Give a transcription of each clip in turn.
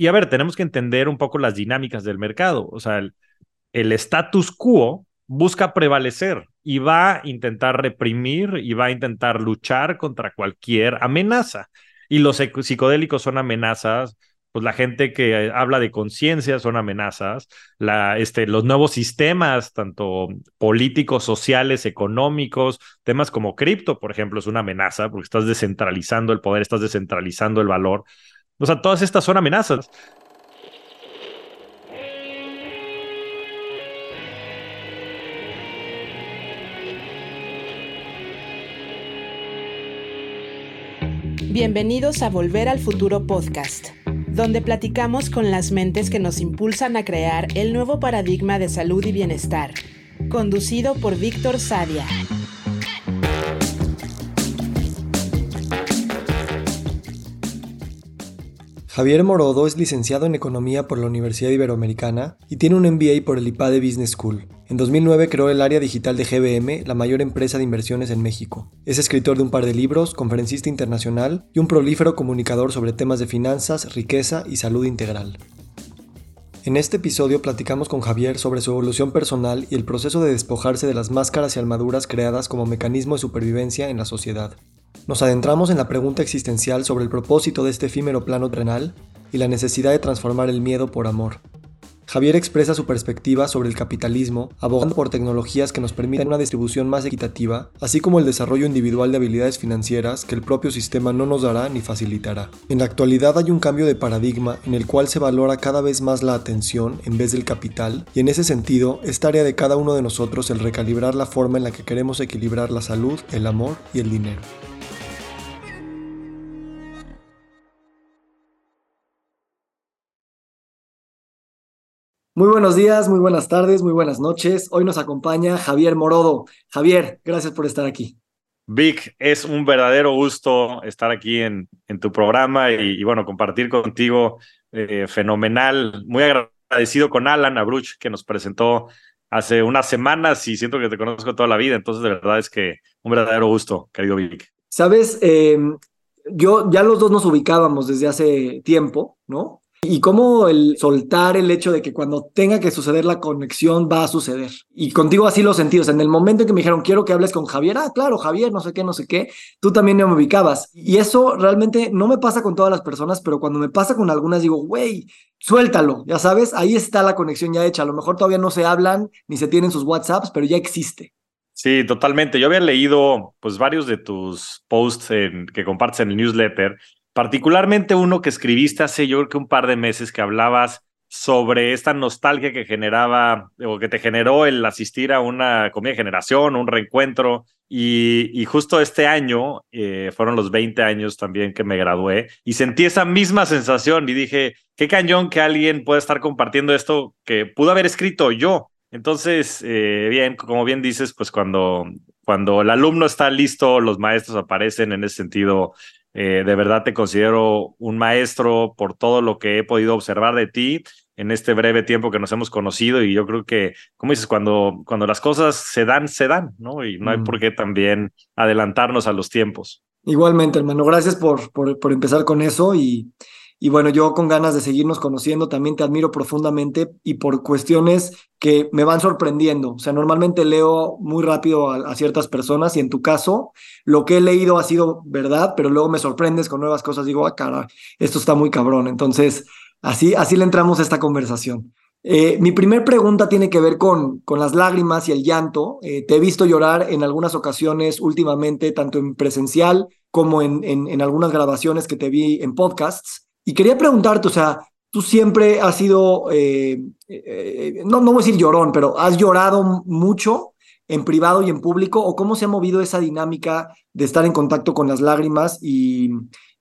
y a ver, tenemos que entender un poco las dinámicas del mercado. O sea, el, el status quo busca prevalecer y va a intentar reprimir y va a intentar luchar contra cualquier amenaza. Y los psicodélicos son amenazas, pues la gente que habla de conciencia son amenazas, este, los nuevos sistemas, tanto políticos, sociales, económicos, temas como cripto, por ejemplo, es una amenaza porque estás descentralizando el poder, estás descentralizando el valor. O sea, todas estas son amenazas. Bienvenidos a Volver al Futuro Podcast, donde platicamos con las mentes que nos impulsan a crear el nuevo paradigma de salud y bienestar, conducido por Víctor Sadia. Javier Morodo es licenciado en Economía por la Universidad Iberoamericana y tiene un MBA por el IPADE Business School. En 2009 creó el área digital de GBM, la mayor empresa de inversiones en México. Es escritor de un par de libros, conferencista internacional y un prolífero comunicador sobre temas de finanzas, riqueza y salud integral. En este episodio platicamos con Javier sobre su evolución personal y el proceso de despojarse de las máscaras y armaduras creadas como mecanismo de supervivencia en la sociedad. Nos adentramos en la pregunta existencial sobre el propósito de este efímero plano terrenal y la necesidad de transformar el miedo por amor. Javier expresa su perspectiva sobre el capitalismo, abogando por tecnologías que nos permitan una distribución más equitativa, así como el desarrollo individual de habilidades financieras que el propio sistema no nos dará ni facilitará. En la actualidad hay un cambio de paradigma en el cual se valora cada vez más la atención en vez del capital, y en ese sentido es tarea de cada uno de nosotros el recalibrar la forma en la que queremos equilibrar la salud, el amor y el dinero. Muy buenos días, muy buenas tardes, muy buenas noches. Hoy nos acompaña Javier Morodo. Javier, gracias por estar aquí. Vic, es un verdadero gusto estar aquí en, en tu programa y, bueno, compartir contigo. Eh, fenomenal. Muy agradecido con Alan Abruch, que nos presentó hace unas semanas y siento que te conozco toda la vida. Entonces, de verdad es que un verdadero gusto, querido Vic. Sabes, em, yo ya los dos nos ubicábamos desde hace tiempo, ¿no? Y cómo el soltar el hecho de que cuando tenga que suceder la conexión va a suceder. Y contigo así lo sentí. O sea, en el momento en que me dijeron, quiero que hables con Javier, ah, claro, Javier, no sé qué, no sé qué, tú también me ubicabas. Y eso realmente no me pasa con todas las personas, pero cuando me pasa con algunas digo, güey, suéltalo, ya sabes, ahí está la conexión ya hecha. A lo mejor todavía no se hablan ni se tienen sus WhatsApps, pero ya existe. Sí, totalmente. Yo había leído pues varios de tus posts en, que compartes en el newsletter Particularmente uno que escribiste hace yo creo que un par de meses que hablabas sobre esta nostalgia que generaba o que te generó el asistir a una comida de generación, un reencuentro. Y, justo este año, eh, fueron los 20 años también que me gradué y sentí esa misma sensación y dije, qué cañón que alguien pueda estar compartiendo esto que pudo haber escrito yo. Entonces, eh, bien, como bien dices, pues cuando, cuando el alumno está listo, los maestros aparecen en ese sentido eh, de verdad te considero un maestro por todo lo que he podido observar de ti en este breve tiempo que nos hemos conocido y yo creo que, como dices, cuando, cuando las cosas se dan, se dan, ¿no? Y no hay por mm. qué también adelantarnos a los tiempos. Igualmente, hermano, gracias por, por, por empezar con eso y, y bueno, yo con ganas de seguirnos conociendo, también te admiro profundamente y por cuestiones que me van sorprendiendo. O sea, normalmente leo muy rápido a, ciertas personas y en tu caso, lo que he leído ha sido verdad, pero luego me sorprendes con nuevas cosas. Digo, ah, cara, esto está muy cabrón. Entonces, así, así le entramos a esta conversación. Eh, mi primer pregunta tiene que ver con, con las lágrimas y el llanto. Eh, te he visto llorar en algunas ocasiones últimamente, tanto en presencial como en, en, en algunas grabaciones que te vi en podcasts. Y quería preguntarte, o sea, tú siempre has sido, eh, eh, no, no voy a decir llorón, pero has llorado mucho en privado y en público, o cómo se ha movido esa dinámica de estar en contacto con las lágrimas y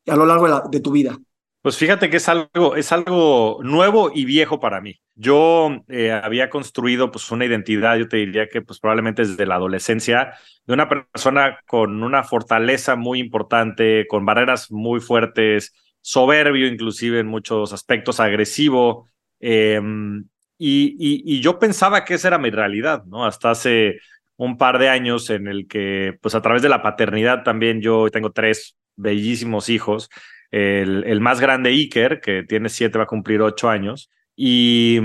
a lo largo de, tu vida. Pues fíjate que es algo, es algo nuevo y viejo para mí. Yo eh, había construido pues una identidad, yo te diría que pues probablemente desde la adolescencia, de una persona con una fortaleza muy importante, con barreras muy fuertes, soberbio, inclusive en muchos aspectos, agresivo. Em, y, y, yo pensaba que esa era mi realidad, ¿no? Hasta hace un par de años en el que, pues a través de la paternidad también, yo tengo tres bellísimos hijos, el, el más grande Iker, que tiene siete, va a cumplir ocho años. Y,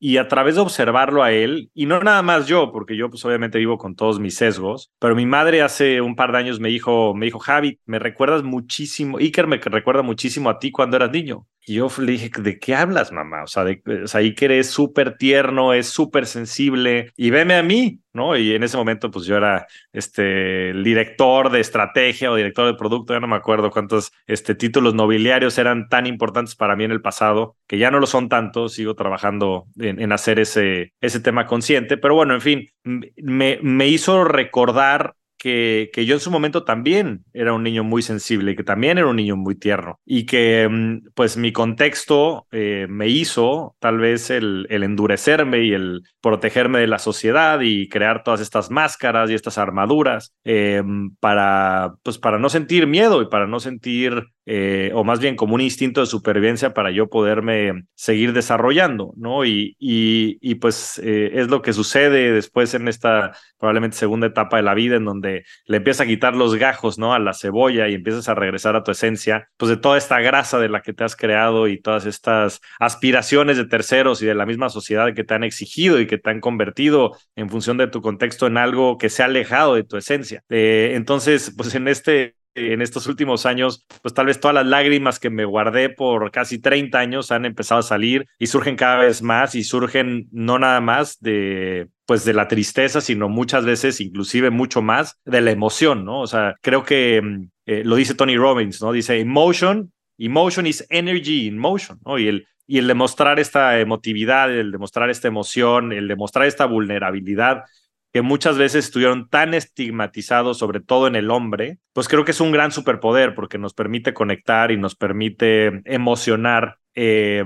y a través de observarlo a él, y no nada más yo, porque yo pues obviamente vivo con todos mis sesgos, pero mi madre hace un par de años me dijo, me dijo, Javi, me recuerdas muchísimo, Iker me recuerda muchísimo a ti cuando eras niño. Yo le dije, ¿de qué hablas, mamá? O sea, de, o sea Iker es súper tierno, es súper sensible, y veme a mí, ¿no? Y en ese momento, pues yo era este, director de estrategia o director de producto, ya no me acuerdo cuántos este, títulos nobiliarios eran tan importantes para mí en el pasado, que ya no lo son tanto, sigo trabajando en, hacer ese, ese tema consciente, pero bueno, en fin, me, me hizo recordar que, yo en su momento también era un niño muy sensible que también era un niño muy tierno y que mm, pues mi contexto eh, me hizo tal vez el, el, endurecerme y el protegerme de la sociedad y crear todas estas máscaras y estas armaduras eh, para pues para no sentir miedo y para no sentir eh, o más bien como un instinto de supervivencia para yo poderme seguir desarrollando, ¿no? Y, y, pues eh, es lo que sucede después en esta probablemente segunda etapa de la vida en donde le empiezas a quitar los gajos, ¿no? A la cebolla y empiezas a regresar a tu esencia, pues de toda esta grasa de la que te has creado y todas estas aspiraciones de terceros y de la misma sociedad que te han exigido y que te han convertido en función de tu contexto en algo que se ha alejado de tu esencia. Eh, entonces, pues en este en estos últimos años, pues tal vez todas las lágrimas que me guardé por casi 30 años han empezado a salir y surgen cada vez más y surgen no nada más de pues de la tristeza, sino muchas veces inclusive mucho más de la emoción, ¿no? O sea, creo que eh, lo dice Tony Robbins, ¿no? Dice emotion, emotion is energy in motion, ¿no? Y el y el demostrar esta emotividad, el demostrar esta emoción, el demostrar esta vulnerabilidad, que muchas veces estuvieron tan estigmatizados, sobre todo en el hombre, pues creo que es un gran superpoder porque nos permite conectar y nos permite emocionar eh,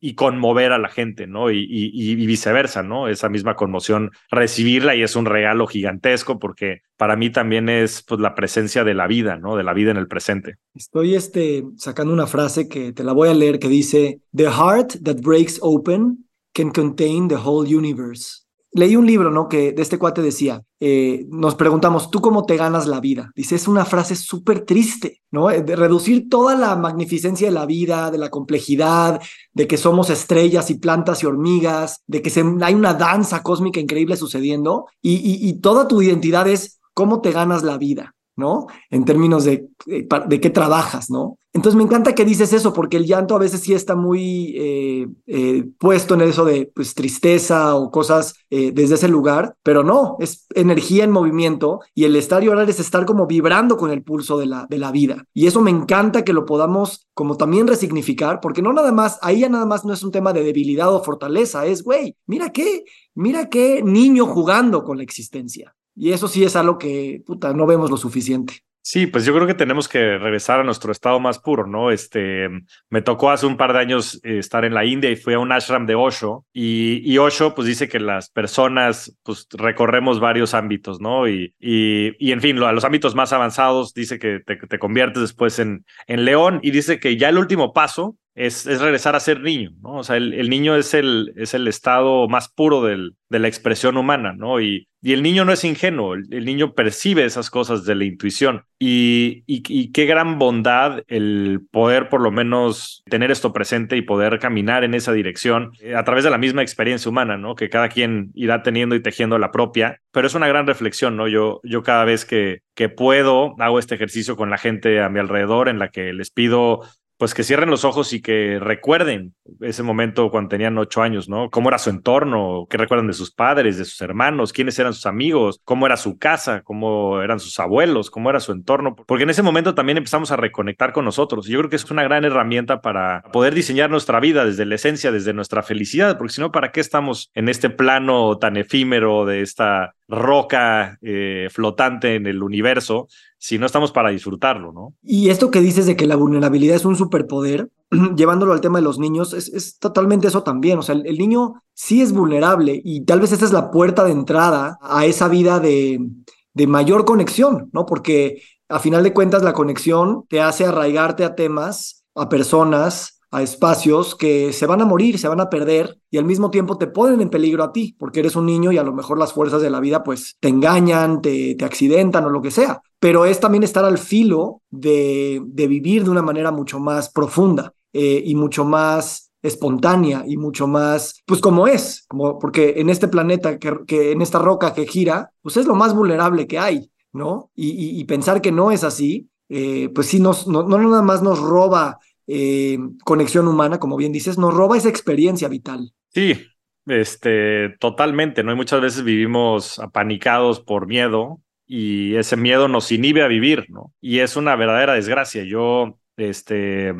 y conmover a la gente, ¿no? Y, y, viceversa, ¿no? Esa misma conmoción, recibirla y es un regalo gigantesco porque para mí también es pues, la presencia de la vida, ¿no? De la vida en el presente. Estoy este, sacando una frase que te la voy a leer que dice, The heart that breaks open can contain the whole universe leí un libro, ¿no? Que de este cuate decía, eh, nos preguntamos, ¿tú cómo te ganas la vida? Dice, es una frase súper triste, ¿no? Eh, de reducir toda la magnificencia de la vida, de la complejidad, de que somos estrellas y plantas y hormigas, de que hay una danza cósmica increíble sucediendo y toda tu identidad es cómo te ganas la vida. ¿No? En términos de, eh, de, qué trabajas, ¿no? Entonces me encanta que dices eso, porque el llanto a veces sí está muy eh, eh, puesto en eso de pues, tristeza o cosas desde ese lugar, pero no, es energía en movimiento y el estar y orar es estar como vibrando con el pulso de la, de la vida. Y eso me encanta que lo podamos como también resignificar, porque no nada más, ahí ya nada más no es un tema de debilidad o fortaleza, es, güey, mira qué, mira qué niño jugando con la existencia. Y eso sí es algo que, puta, no vemos lo suficiente. Sí, pues yo creo que tenemos que regresar a nuestro estado más puro, ¿no? Este, me tocó hace un par de años eh, estar en la India y fui a un ashram de Osho y, Osho pues dice que las personas pues recorremos varios ámbitos, ¿no? Y, y, y en fin, a los ámbitos más avanzados dice que te, te conviertes después en, en león y dice que ya el último paso es, es, regresar a ser niño, ¿no? O sea, el, el, niño es el, es el estado más puro del, de la expresión humana, ¿no? Y, y el niño no es ingenuo, el, niño percibe esas cosas de la intuición. Y, y, y, qué gran bondad el poder por lo menos tener esto presente y poder caminar en esa dirección eh, a través de la misma experiencia humana, ¿no? Que cada quien irá teniendo y tejiendo la propia. Pero es una gran reflexión, ¿no? Yo, yo cada vez que, que puedo hago este ejercicio con la gente a mi alrededor en la que les pido pues que cierren los ojos y que recuerden ese momento cuando tenían ocho años, ¿no? Cómo era su entorno, qué recuerdan de sus padres, de sus hermanos, quiénes eran sus amigos, cómo era su casa, cómo eran sus abuelos, cómo era su entorno, porque en ese momento también empezamos a reconectar con nosotros. Yo creo que es una gran herramienta para poder diseñar nuestra vida desde la esencia, desde nuestra felicidad, porque si no, ¿para qué estamos en este plano tan efímero de esta roca eh, flotante en el universo si no estamos para disfrutarlo, ¿no? Y esto que dices de que la vulnerabilidad es un superpoder, llevándolo al tema de los niños, es, totalmente eso también. O sea, el, niño sí es vulnerable y tal vez esa es la puerta de entrada a esa vida de, de mayor conexión, ¿no? Porque a final de cuentas la conexión te hace arraigarte a temas, a personas, a espacios que se van a morir, se van a perder y al mismo tiempo te ponen en peligro a ti, porque eres un niño y a lo mejor las fuerzas de la vida pues te engañan, te, te accidentan o lo que sea. Pero es también estar al filo de, de vivir de una manera mucho más profunda eh, y mucho más espontánea y mucho más, pues como es, como porque en este planeta, que, que en esta roca que gira, pues es lo más vulnerable que hay, ¿no? Y, y, pensar que no es así, eh, pues sí, nos, no, no nada más nos roba eh, conexión humana, como bien dices, nos roba esa experiencia vital. Sí, este, totalmente, ¿no? Y muchas veces vivimos apanicados por miedo y ese miedo nos inhibe a vivir, ¿no? Y es una verdadera desgracia. Yo, este,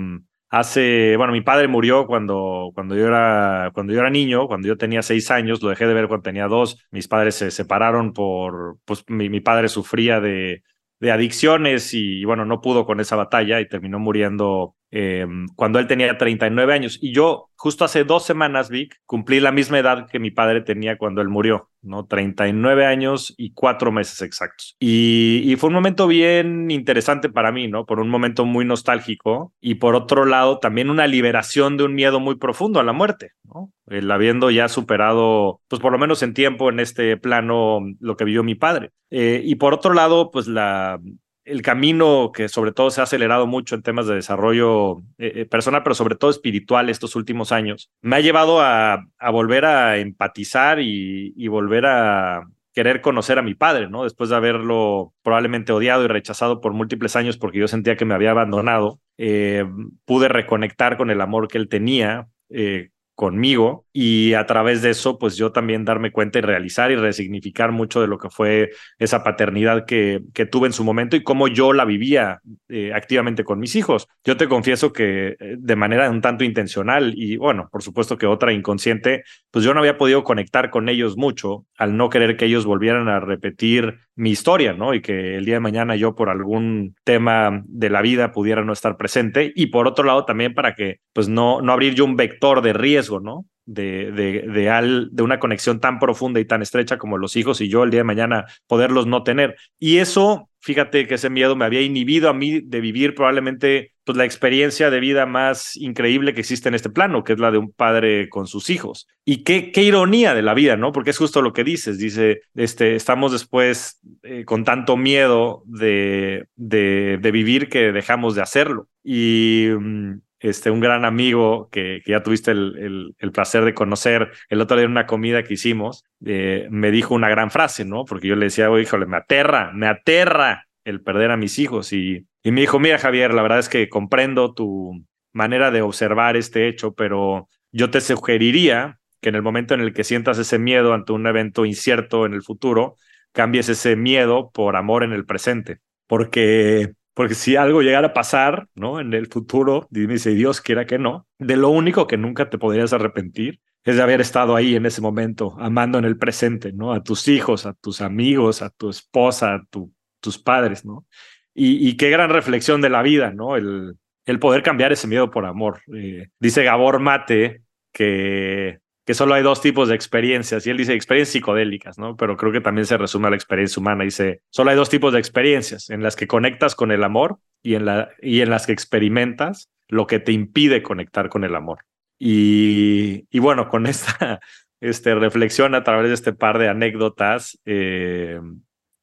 hace, bueno, mi padre murió cuando, cuando, yo era, cuando yo era niño, cuando yo tenía seis años, lo dejé de ver cuando tenía dos, mis padres se separaron por, pues mi, mi padre sufría de, de adicciones y, bueno, no pudo con esa batalla y terminó muriendo eh, cuando él tenía 39 años. Y yo, justo hace dos semanas, Vic, cumplí la misma edad que mi padre tenía cuando él murió, ¿no? 39 años y cuatro meses exactos. Y, y, fue un momento bien interesante para mí, ¿no? Por un momento muy nostálgico y por otro lado también una liberación de un miedo muy profundo a la muerte, ¿no? El habiendo ya superado, pues por lo menos en tiempo en este plano, lo que vivió mi padre. Eh, y por otro lado, pues la, el camino que sobre todo se ha acelerado mucho en temas de desarrollo eh, eh, personal, pero sobre todo espiritual estos últimos años, me ha llevado a, volver a empatizar y, y, volver a querer conocer a mi padre, ¿no? Después de haberlo probablemente odiado y rechazado por múltiples años porque yo sentía que me había abandonado, eh, pude reconectar con el amor que él tenía, eh, conmigo y a través de eso pues yo también darme cuenta y realizar y resignificar mucho de lo que fue esa paternidad que, que tuve en su momento y cómo yo la vivía eh, activamente con mis hijos. Yo te confieso que eh, de manera un tanto intencional y bueno, por supuesto que otra inconsciente, pues yo no había podido conectar con ellos mucho al no querer que ellos volvieran a repetir mi historia, ¿no? Y que el día de mañana yo por algún tema de la vida pudiera no estar presente y por otro lado también para que pues no, no abrir yo un vector de riesgo, ¿no? De, de, de, al, de una conexión tan profunda y tan estrecha como los hijos y yo el día de mañana poderlos no tener. Y eso, fíjate que ese miedo me había inhibido a mí de vivir probablemente pues, la experiencia de vida más increíble que existe en este plano, que es la de un padre con sus hijos. Y qué, qué ironía de la vida, ¿no? Porque es justo lo que dices, dice, este, estamos después eh, con tanto miedo de, de, de, vivir que dejamos de hacerlo. Y mm, este, un gran amigo que, que ya tuviste el, el, placer de conocer el otro día en una comida que hicimos, eh, me dijo una gran frase, ¿no? Porque yo le decía, oh, híjole, me aterra, me aterra el perder a mis hijos. Y, y me dijo, mira, Javier, la verdad es que comprendo tu manera de observar este hecho, pero yo te sugeriría que en el momento en el que sientas ese miedo ante un evento incierto en el futuro, cambies ese miedo por amor en el presente. Porque porque si algo llegara a pasar, ¿no? En el futuro, dime si Dios quiera que no, de lo único que nunca te podrías arrepentir es de haber estado ahí en ese momento, amando en el presente, ¿no? A tus hijos, a tus amigos, a tu esposa, a tu, tus padres, ¿no? Y, qué gran reflexión de la vida, ¿no? El, el poder cambiar ese miedo por amor. Eh, dice Gabor Mate que solo hay dos tipos de experiencias, y él dice experiencias psicodélicas, ¿no? Pero creo que también se resume a la experiencia humana. Dice, solo hay dos tipos de experiencias, en las que conectas con el amor y en, la, y en las que experimentas lo que te impide conectar con el amor. Y, y bueno, con esta este, reflexión a través de este par de anécdotas, eh,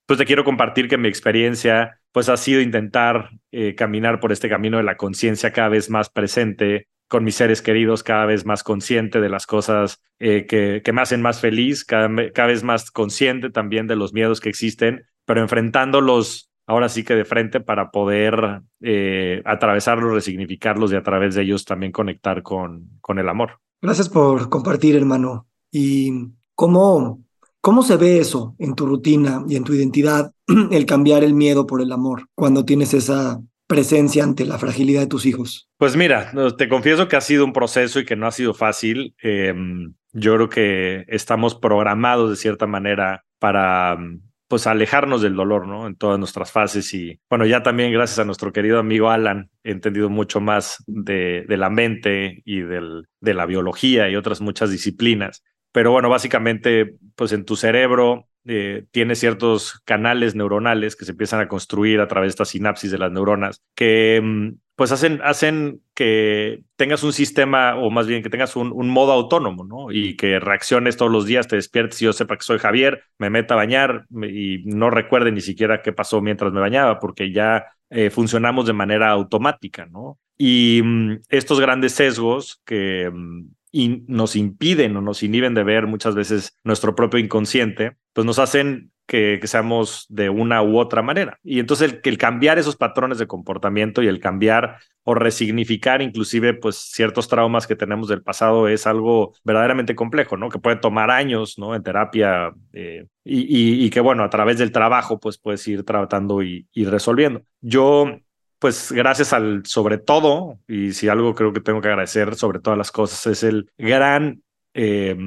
pues te quiero compartir que mi experiencia pues ha sido intentar eh, caminar por este camino de la conciencia cada vez más presente, con mis seres queridos, cada vez más consciente de las cosas eh, que, que, me hacen más feliz, cada, vez más consciente también de los miedos que existen, pero enfrentándolos ahora sí que de frente para poder eh, atravesarlos, resignificarlos y a través de ellos también conectar con, con el amor. Gracias por compartir, hermano. ¿Y cómo, cómo se ve eso en tu rutina y en tu identidad, el cambiar el miedo por el amor, cuando tienes esa presencia ante la fragilidad de tus hijos? Pues mira, te confieso que ha sido un proceso y que no ha sido fácil. Eh, yo creo que estamos programados de cierta manera para pues alejarnos del dolor, ¿no? En todas nuestras fases y bueno, ya también gracias a nuestro querido amigo Alan he entendido mucho más de, de la mente y del, de la biología y otras muchas disciplinas. Pero bueno, básicamente, pues en tu cerebro eh, tiene ciertos canales neuronales que se empiezan a construir a través de estas sinapsis de las neuronas que mm, pues hacen, hacen que tengas un sistema, o más bien que tengas un, modo autónomo, ¿no? Y que reacciones todos los días, te despiertes y yo sepa que soy Javier, me meta a bañar y no recuerde ni siquiera qué pasó mientras me bañaba, porque ya eh, funcionamos de manera automática, ¿no? Y mm, estos grandes sesgos que mm, nos impiden o nos inhiben de ver muchas veces nuestro propio inconsciente, pues nos hacen que, seamos de una u otra manera. Y entonces el, el, cambiar esos patrones de comportamiento y el cambiar o resignificar inclusive pues ciertos traumas que tenemos del pasado es algo verdaderamente complejo, ¿no? Que puede tomar años, ¿no? En terapia eh, y, y, que bueno, a través del trabajo pues puedes ir tratando y, y resolviendo. Yo pues gracias al sobre todo, y si algo creo que tengo que agradecer sobre todas las cosas, es el gran eh,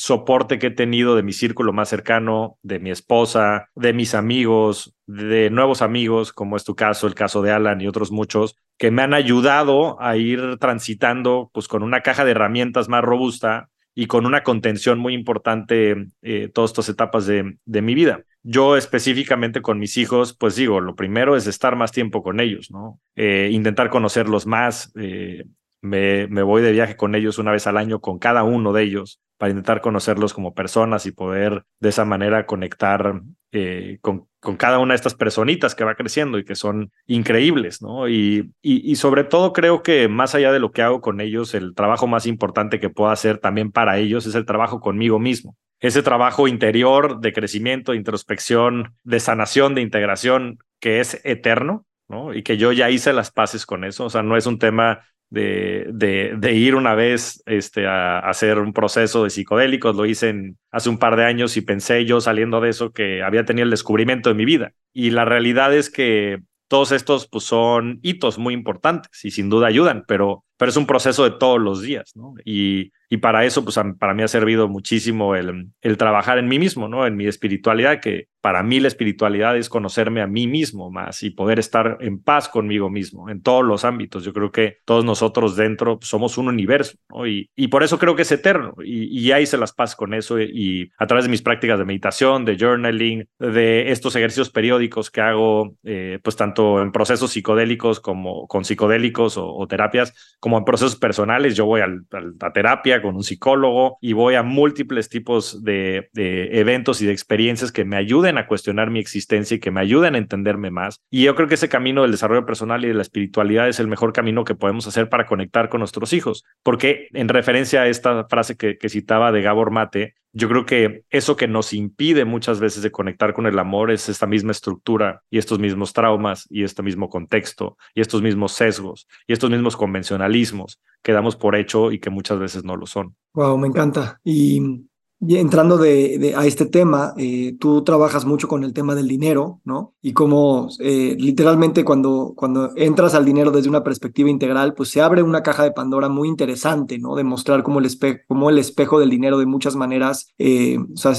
soporte que he tenido de mi círculo más cercano, de mi esposa, de mis amigos, de nuevos amigos, como es tu caso, el caso de Alan y otros muchos, que me han ayudado a ir transitando pues con una caja de herramientas más robusta y con una contención muy importante eh, todas estas etapas de, mi vida. Yo específicamente con mis hijos, pues digo, lo primero es estar más tiempo con ellos, ¿no? Eh, intentar conocerlos más. Eh, me, voy de viaje con ellos una vez al año, con cada uno de ellos para intentar conocerlos como personas y poder de esa manera conectar eh, con, cada una de estas personitas que va creciendo y que son increíbles. Y, sobre todo creo que más allá de lo que hago con ellos, el trabajo más importante que puedo hacer también para ellos es el trabajo conmigo mismo. Ese trabajo interior de crecimiento, de introspección, de sanación, de integración, que es eterno, ¿no? Y que yo ya hice las paces con eso, o sea, no es un tema de, de, ir una vez este, a, hacer un proceso de psicodélicos. Lo hice hace un par de años y pensé yo saliendo de eso que había tenido el descubrimiento de mi vida. Y la realidad es que todos estos pues, son hitos muy importantes y sin duda ayudan, pero, pero es un proceso de todos los días, ¿no? Y, y para eso, pues para mí ha servido muchísimo el, el trabajar en mí mismo, ¿no? En mi espiritualidad, que para mí la espiritualidad es conocerme a mí mismo más y poder estar en paz conmigo mismo en todos los ámbitos. Yo creo que todos nosotros dentro somos un universo ¿no? y, y por eso creo que es eterno y, y ya hice las paz con eso y a través de mis prácticas de meditación, de journaling, de estos ejercicios periódicos que hago, eh, pues tanto en procesos psicodélicos como con psicodélicos o, o terapias, como en procesos personales. Yo voy a la terapia con un psicólogo y voy a múltiples tipos de, de eventos y de experiencias que me ayuden a cuestionar mi existencia y que me ayuden a entenderme más. Y yo creo que ese camino del desarrollo personal y de la espiritualidad es el mejor camino que podemos hacer para conectar con nuestros hijos. Porque en referencia a esta frase que, que citaba de Gabor Mate, yo creo que eso que nos impide muchas veces de conectar con el amor es esta misma estructura y estos mismos traumas y este mismo contexto y estos mismos sesgos y estos mismos convencionalismos que damos por hecho y que muchas veces no lo son. Wow, me encanta. Y y entrando de, a este tema, eh, tú trabajas mucho con el tema del dinero, ¿no? Y cómo eh, literalmente cuando, cuando entras al dinero desde una perspectiva integral, pues se abre una caja de Pandora muy interesante, ¿no? De mostrar cómo el, espejo del dinero de muchas maneras, eh, o sea,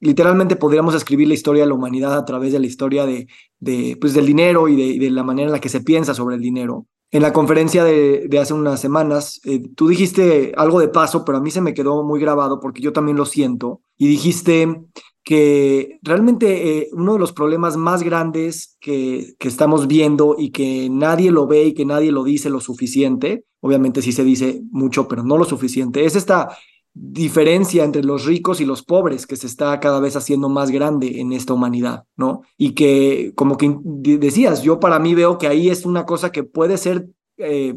literalmente podríamos escribir la historia de la humanidad a través de la historia de, de pues, del dinero y de, y de la manera en la que se piensa sobre el dinero en la conferencia de, hace unas semanas, eh, tú dijiste algo de paso, pero a mí se me quedó muy grabado porque yo también lo siento. Y dijiste que realmente eh, uno de los problemas más grandes que, que estamos viendo y que nadie lo ve y que nadie lo dice lo suficiente, obviamente sí se dice mucho, pero no lo suficiente, es esta diferencia entre los ricos y los pobres que se está cada vez haciendo más grande en esta humanidad, ¿no? Y que, como que decías, yo para mí veo que ahí es una cosa que puede ser eh,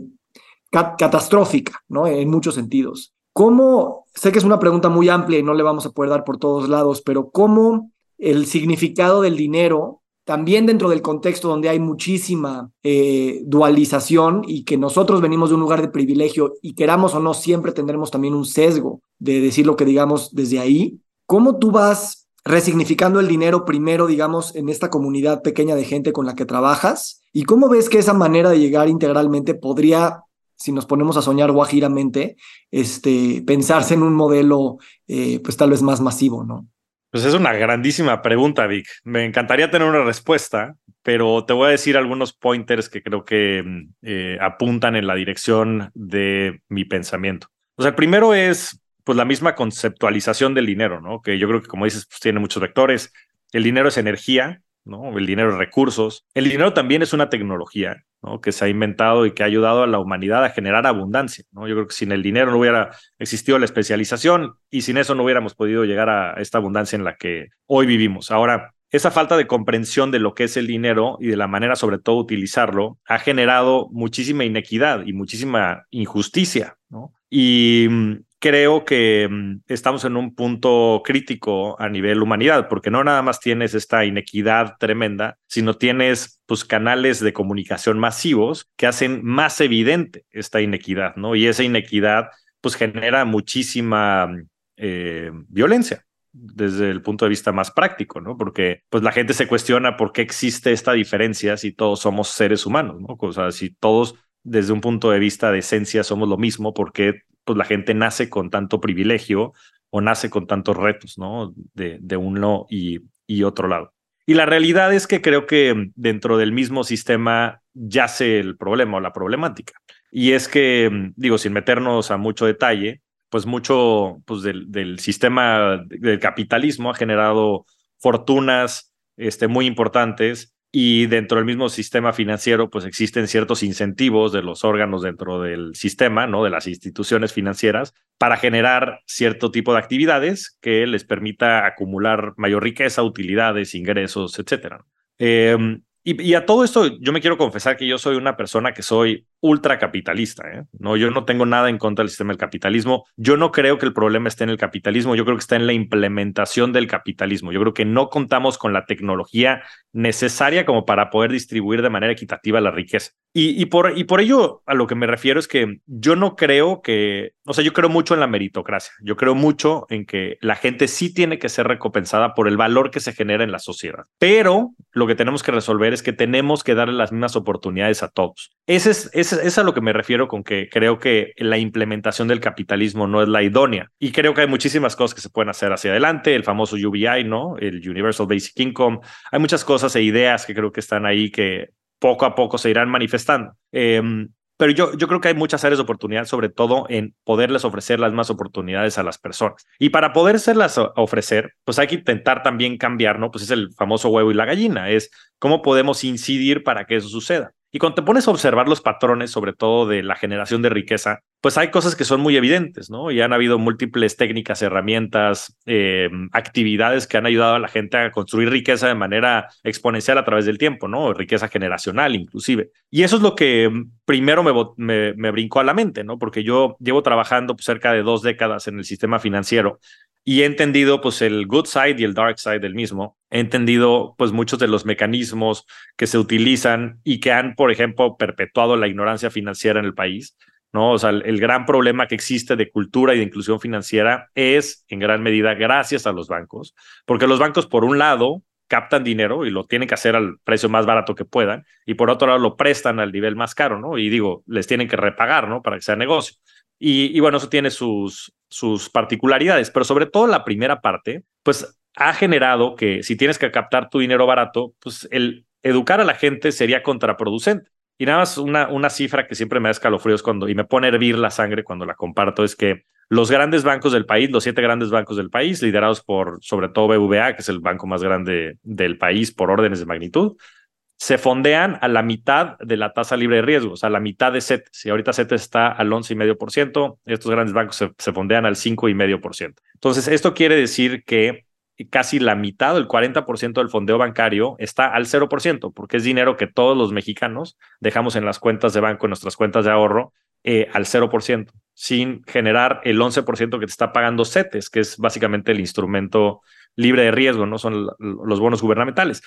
cat catastrófica, ¿no? En muchos sentidos. ¿Cómo, sé que es una pregunta muy amplia y no le vamos a poder dar por todos lados, pero cómo el significado del dinero también dentro del contexto donde hay muchísima eh, dualización y que nosotros venimos de un lugar de privilegio y queramos o no, siempre tendremos también un sesgo de decir lo que digamos desde ahí, ¿cómo tú vas resignificando el dinero primero, digamos, en esta comunidad pequeña de gente con la que trabajas? ¿Y cómo ves que esa manera de llegar integralmente podría, si nos ponemos a soñar guajiramente, este, pensarse en un modelo, eh, pues tal vez más masivo, ¿no? Pues es una grandísima pregunta, Vic. Me encantaría tener una respuesta, pero te voy a decir algunos pointers que creo que eh, apuntan en la dirección de mi pensamiento. O sea, el primero es pues la misma conceptualización del dinero, ¿no? Que yo creo que como dices, pues tiene muchos vectores. El dinero es energía, ¿no? El dinero es recursos. El dinero también es una tecnología, ¿no? Que se ha inventado y que ha ayudado a la humanidad a generar abundancia, ¿no? Yo creo que sin el dinero no hubiera existido la especialización y sin eso no hubiéramos podido llegar a esta abundancia en la que hoy vivimos. Ahora, esa falta de comprensión de lo que es el dinero y de la manera sobre todo utilizarlo ha generado muchísima inequidad y muchísima injusticia, ¿no? Y mm, creo que mm, estamos en un punto crítico a nivel humanidad, porque no nada más tienes esta inequidad tremenda, sino tienes pues canales de comunicación masivos que hacen más evidente esta inequidad, ¿no? Y esa inequidad pues genera muchísima eh, violencia desde el punto de vista más práctico, ¿no? Porque pues la gente se cuestiona por qué existe esta diferencia si todos somos seres humanos, ¿no? O sea, si todos desde un punto de vista de esencia somos lo mismo, porque pues la gente nace con tanto privilegio o nace con tantos retos, ¿no? De, de uno y, otro lado. Y la realidad es que creo que dentro del mismo sistema yace el problema o la problemática. Y es que, digo, sin meternos a mucho detalle, pues mucho pues del, del sistema del capitalismo ha generado fortunas este, muy importantes y dentro del mismo sistema financiero, pues existen ciertos incentivos de los órganos dentro del sistema, ¿no? De las instituciones financieras, para generar cierto tipo de actividades que les permita acumular mayor riqueza, utilidades, ingresos, etcétera. Em, y, a todo esto, yo me quiero confesar que yo soy una persona que soy ultracapitalista. ¿eh? No, yo no tengo nada en contra del sistema del capitalismo. Yo no creo que el problema esté en el capitalismo. Yo creo que está en la implementación del capitalismo. Yo creo que no contamos con la tecnología necesaria como para poder distribuir de manera equitativa la riqueza. Y, y, por, y por ello, a lo que me refiero es que yo no creo que, o sea, yo creo mucho en la meritocracia. Yo creo mucho en que la gente sí tiene que ser recompensada por el valor que se genera en la sociedad. Pero lo que tenemos que resolver es que tenemos que darle las mismas oportunidades a todos. Ese es, ese, es a lo que me refiero con que creo que la implementación del capitalismo no es la idónea. Y creo que hay muchísimas cosas que se pueden hacer hacia adelante, el famoso UBI, ¿no? El Universal Basic Income. Hay muchas cosas e ideas que creo que están ahí que poco a poco se irán manifestando. Em, pero yo, yo creo que hay muchas áreas de oportunidad, sobre todo en poderles ofrecer las más oportunidades a las personas. Y para podérselas ofrecer, pues hay que intentar también cambiar, ¿no? Pues es el famoso huevo y la gallina, es cómo podemos incidir para que eso suceda. Y cuando te pones a observar los patrones, sobre todo de la generación de riqueza, pues hay cosas que son muy evidentes, ¿no? Y han habido múltiples técnicas, herramientas, eh, actividades que han ayudado a la gente a construir riqueza de manera exponencial a través del tiempo, ¿no? Riqueza generacional, inclusive. Y eso es lo que primero me, me, brincó a la mente, ¿no? Porque yo llevo trabajando pues, cerca de dos décadas en el sistema financiero y he entendido pues el good side y el dark side del mismo. He entendido pues muchos de los mecanismos que se utilizan y que han, por ejemplo, perpetuado la ignorancia financiera en el país. ¿No? O sea, el, gran problema que existe de cultura y de inclusión financiera es en gran medida gracias a los bancos, porque los bancos, por un lado, captan dinero y lo tienen que hacer al precio más barato que puedan, y por otro lado lo prestan al nivel más caro, ¿no? Y digo, les tienen que repagar, ¿no? Para que sea negocio. Y, bueno, eso tiene sus, sus particularidades, pero sobre todo la primera parte, pues ha generado que si tienes que captar tu dinero barato, pues el educar a la gente sería contraproducente. Y nada más una, una cifra que siempre me da escalofríos cuando, y me pone a hervir la sangre cuando la comparto, es que los grandes bancos del país, los siete grandes bancos del país, liderados por sobre todo BVA, que es el banco más grande del país por órdenes de magnitud, se fondean a la mitad de la tasa libre de riesgo, o sea, a la mitad de CETES. Si ahorita CETES está al 11,5%, estos grandes bancos se, se fondean al 5,5%. Entonces, esto quiere decir que casi la mitad, el 40% del fondeo bancario está al 0%, porque es dinero que todos los mexicanos dejamos en las cuentas de banco, en nuestras cuentas de ahorro, eh, al 0%, sin generar el 11% que te está pagando CETES, que es básicamente el instrumento libre de riesgo, no son los bonos gubernamentales.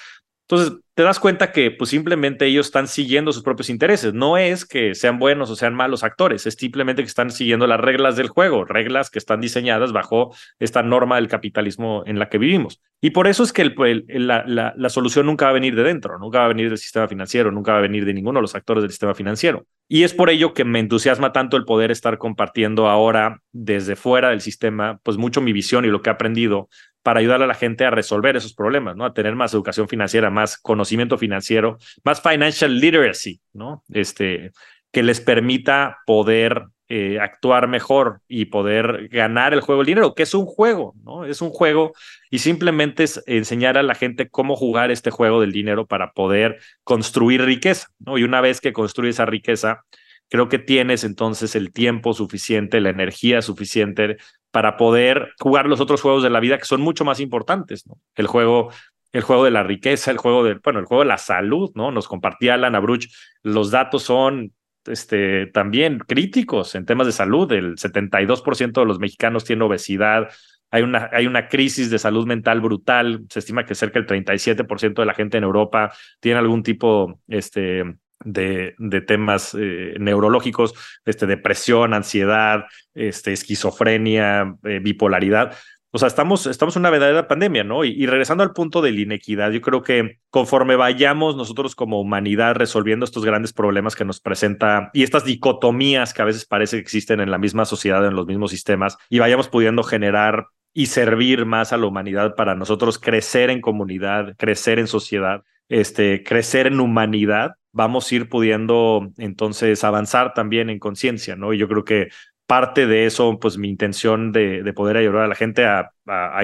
Entonces, te das cuenta que pues simplemente ellos están siguiendo sus propios intereses. No es que sean buenos o sean malos actores, es simplemente que están siguiendo las reglas del juego, reglas que están diseñadas bajo esta norma del capitalismo en la que vivimos. Y por eso es que la, la, solución nunca va a venir de dentro, nunca va a venir del sistema financiero, nunca va a venir de ninguno de los actores del sistema financiero. Y es por ello que me entusiasma tanto el poder estar compartiendo ahora desde fuera del sistema, pues mucho mi visión y lo que he aprendido para ayudar a la gente a resolver esos problemas, ¿no? A tener más educación financiera, más conocimiento financiero, más financial literacy, ¿no? Este, que les permita poder eh, actuar mejor y poder ganar el juego del dinero, que es un juego, ¿no? Es un juego y simplemente enseñar a la gente cómo jugar este juego del dinero para poder construir riqueza, ¿no? Y una vez que construye esa riqueza, creo que tienes entonces el tiempo suficiente, la energía suficiente para poder jugar los otros juegos de la vida que son mucho más importantes, ¿no? El juego el juego de la riqueza, el juego del, bueno, el juego de la salud, ¿no? Nos compartía Alan Bruch, los datos son este, también críticos en temas de salud. El 72% de los mexicanos tienen obesidad. Hay una, hay una crisis de salud mental brutal. Se estima que cerca del 37% de la gente en Europa tiene algún tipo este, de, temas eh, neurológicos, este, depresión, ansiedad, este, esquizofrenia, eh, bipolaridad. O sea, estamos, estamos en una verdadera pandemia, ¿no? Y, regresando al punto de la inequidad, yo creo que conforme vayamos nosotros como humanidad resolviendo estos grandes problemas que nos presenta y estas dicotomías que a veces parece que existen en la misma sociedad, en los mismos sistemas, y vayamos pudiendo generar y servir más a la humanidad para nosotros crecer en comunidad, crecer en sociedad, este, crecer en humanidad, vamos a ir pudiendo entonces avanzar también en conciencia, ¿no? Y yo creo que parte de eso, pues mi intención de, poder ayudar a la gente a,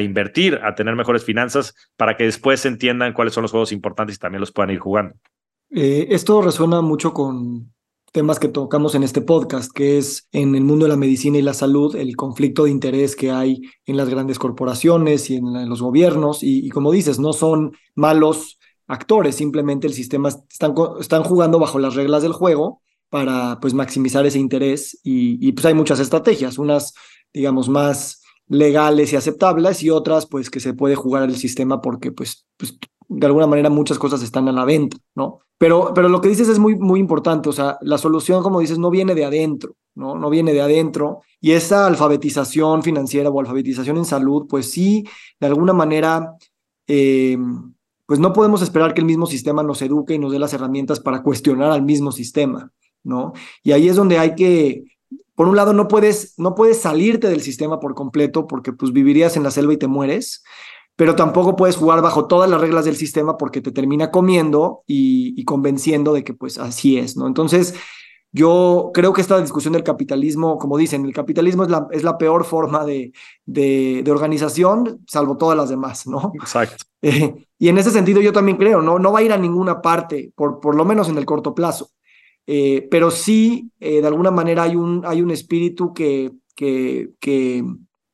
invertir, a tener mejores finanzas, para que después entiendan cuáles son los juegos importantes y también los puedan ir jugando. Eh, esto resuena mucho con temas que tocamos en este podcast, que es en el mundo de la medicina y la salud, el conflicto de interés que hay en las grandes corporaciones y en, los gobiernos, y, como dices, no son malos actores, simplemente el sistema están, están jugando bajo las reglas del juego para pues maximizar ese interés y, pues hay muchas estrategias, unas digamos más legales y aceptables y otras pues que se puede jugar el sistema porque pues, pues de alguna manera muchas cosas están a la venta, ¿no? Pero, pero lo que dices es muy, muy importante, o sea, la solución, como dices, no viene de adentro, ¿no? No viene de adentro. Y esa alfabetización financiera o alfabetización en salud, pues sí, de alguna manera, eh, pues no podemos esperar que el mismo sistema nos eduque y nos dé las herramientas para cuestionar al mismo sistema. ¿no? Y ahí es donde hay que, por un lado, no puedes, no puedes salirte del sistema por completo porque pues vivirías en la selva y te mueres, pero tampoco puedes jugar bajo todas las reglas del sistema porque te termina comiendo y, convenciendo de que pues así es, ¿no? Entonces, yo creo que esta discusión del capitalismo, como dicen, el capitalismo es la, es la peor forma de, de, organización, salvo todas las demás, ¿no? Exacto. Y en ese sentido yo también creo, ¿no? No va a ir a ninguna parte, por, por lo menos en el corto plazo. Eh, pero sí, eh, de alguna manera hay un, hay un espíritu que, que, que,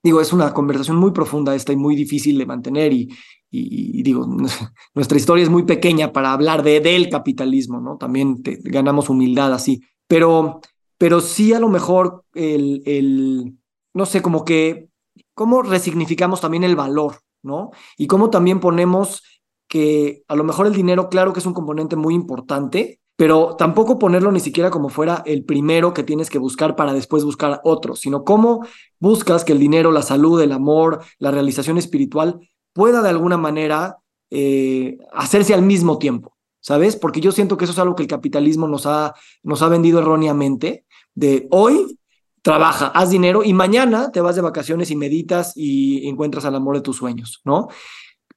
digo, es una conversación muy profunda esta y muy difícil de mantener y, y, digo, nuestra historia es muy pequeña para hablar de, del capitalismo, ¿no? También ganamos humildad así, pero, pero sí a lo mejor el, el, no sé, como que, cómo resignificamos también el valor, ¿no? Y cómo también ponemos que a lo mejor el dinero, claro que es un componente muy importante, pero tampoco ponerlo ni siquiera como fuera el primero que tienes que buscar para después buscar otro, sino cómo buscas que el dinero, la salud, el amor, la realización espiritual pueda de alguna manera eh, hacerse al mismo tiempo, ¿sabes? Porque yo siento que eso es algo que el capitalismo nos ha, nos ha vendido erróneamente, de hoy trabaja, haz dinero y mañana te vas de vacaciones y meditas y encuentras al amor de tus sueños, ¿no?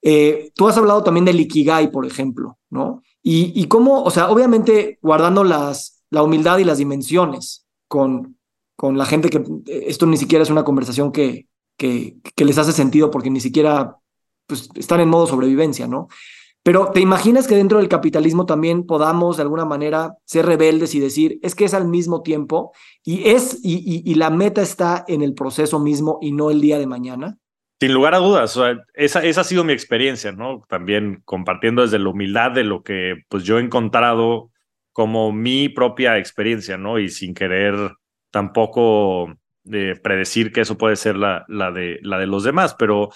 Eh, tú has hablado también del Ikigai, por ejemplo, ¿no? Y, cómo, o sea, obviamente guardando las, la humildad y las dimensiones con, la gente que esto ni siquiera es una conversación que, les hace sentido porque ni siquiera pues, están en modo sobrevivencia, ¿no? Pero ¿te imaginas que dentro del capitalismo también podamos de alguna manera ser rebeldes y decir, es que es al mismo tiempo y es y, la meta está en el proceso mismo y no el día de mañana? Sin lugar a dudas, esa, ha sido mi experiencia, ¿no? También compartiendo desde la humildad de lo que pues yo he encontrado como mi propia experiencia, ¿no? Y sin querer tampoco de predecir que eso puede ser la, la, de, la de los demás, pero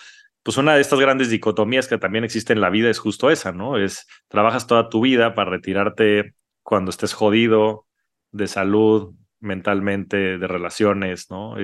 pues una de estas grandes dicotomías que también existe en la vida es justo esa, ¿no? Es trabajas toda tu vida para retirarte cuando estés jodido de salud, mentalmente, de relaciones, ¿no?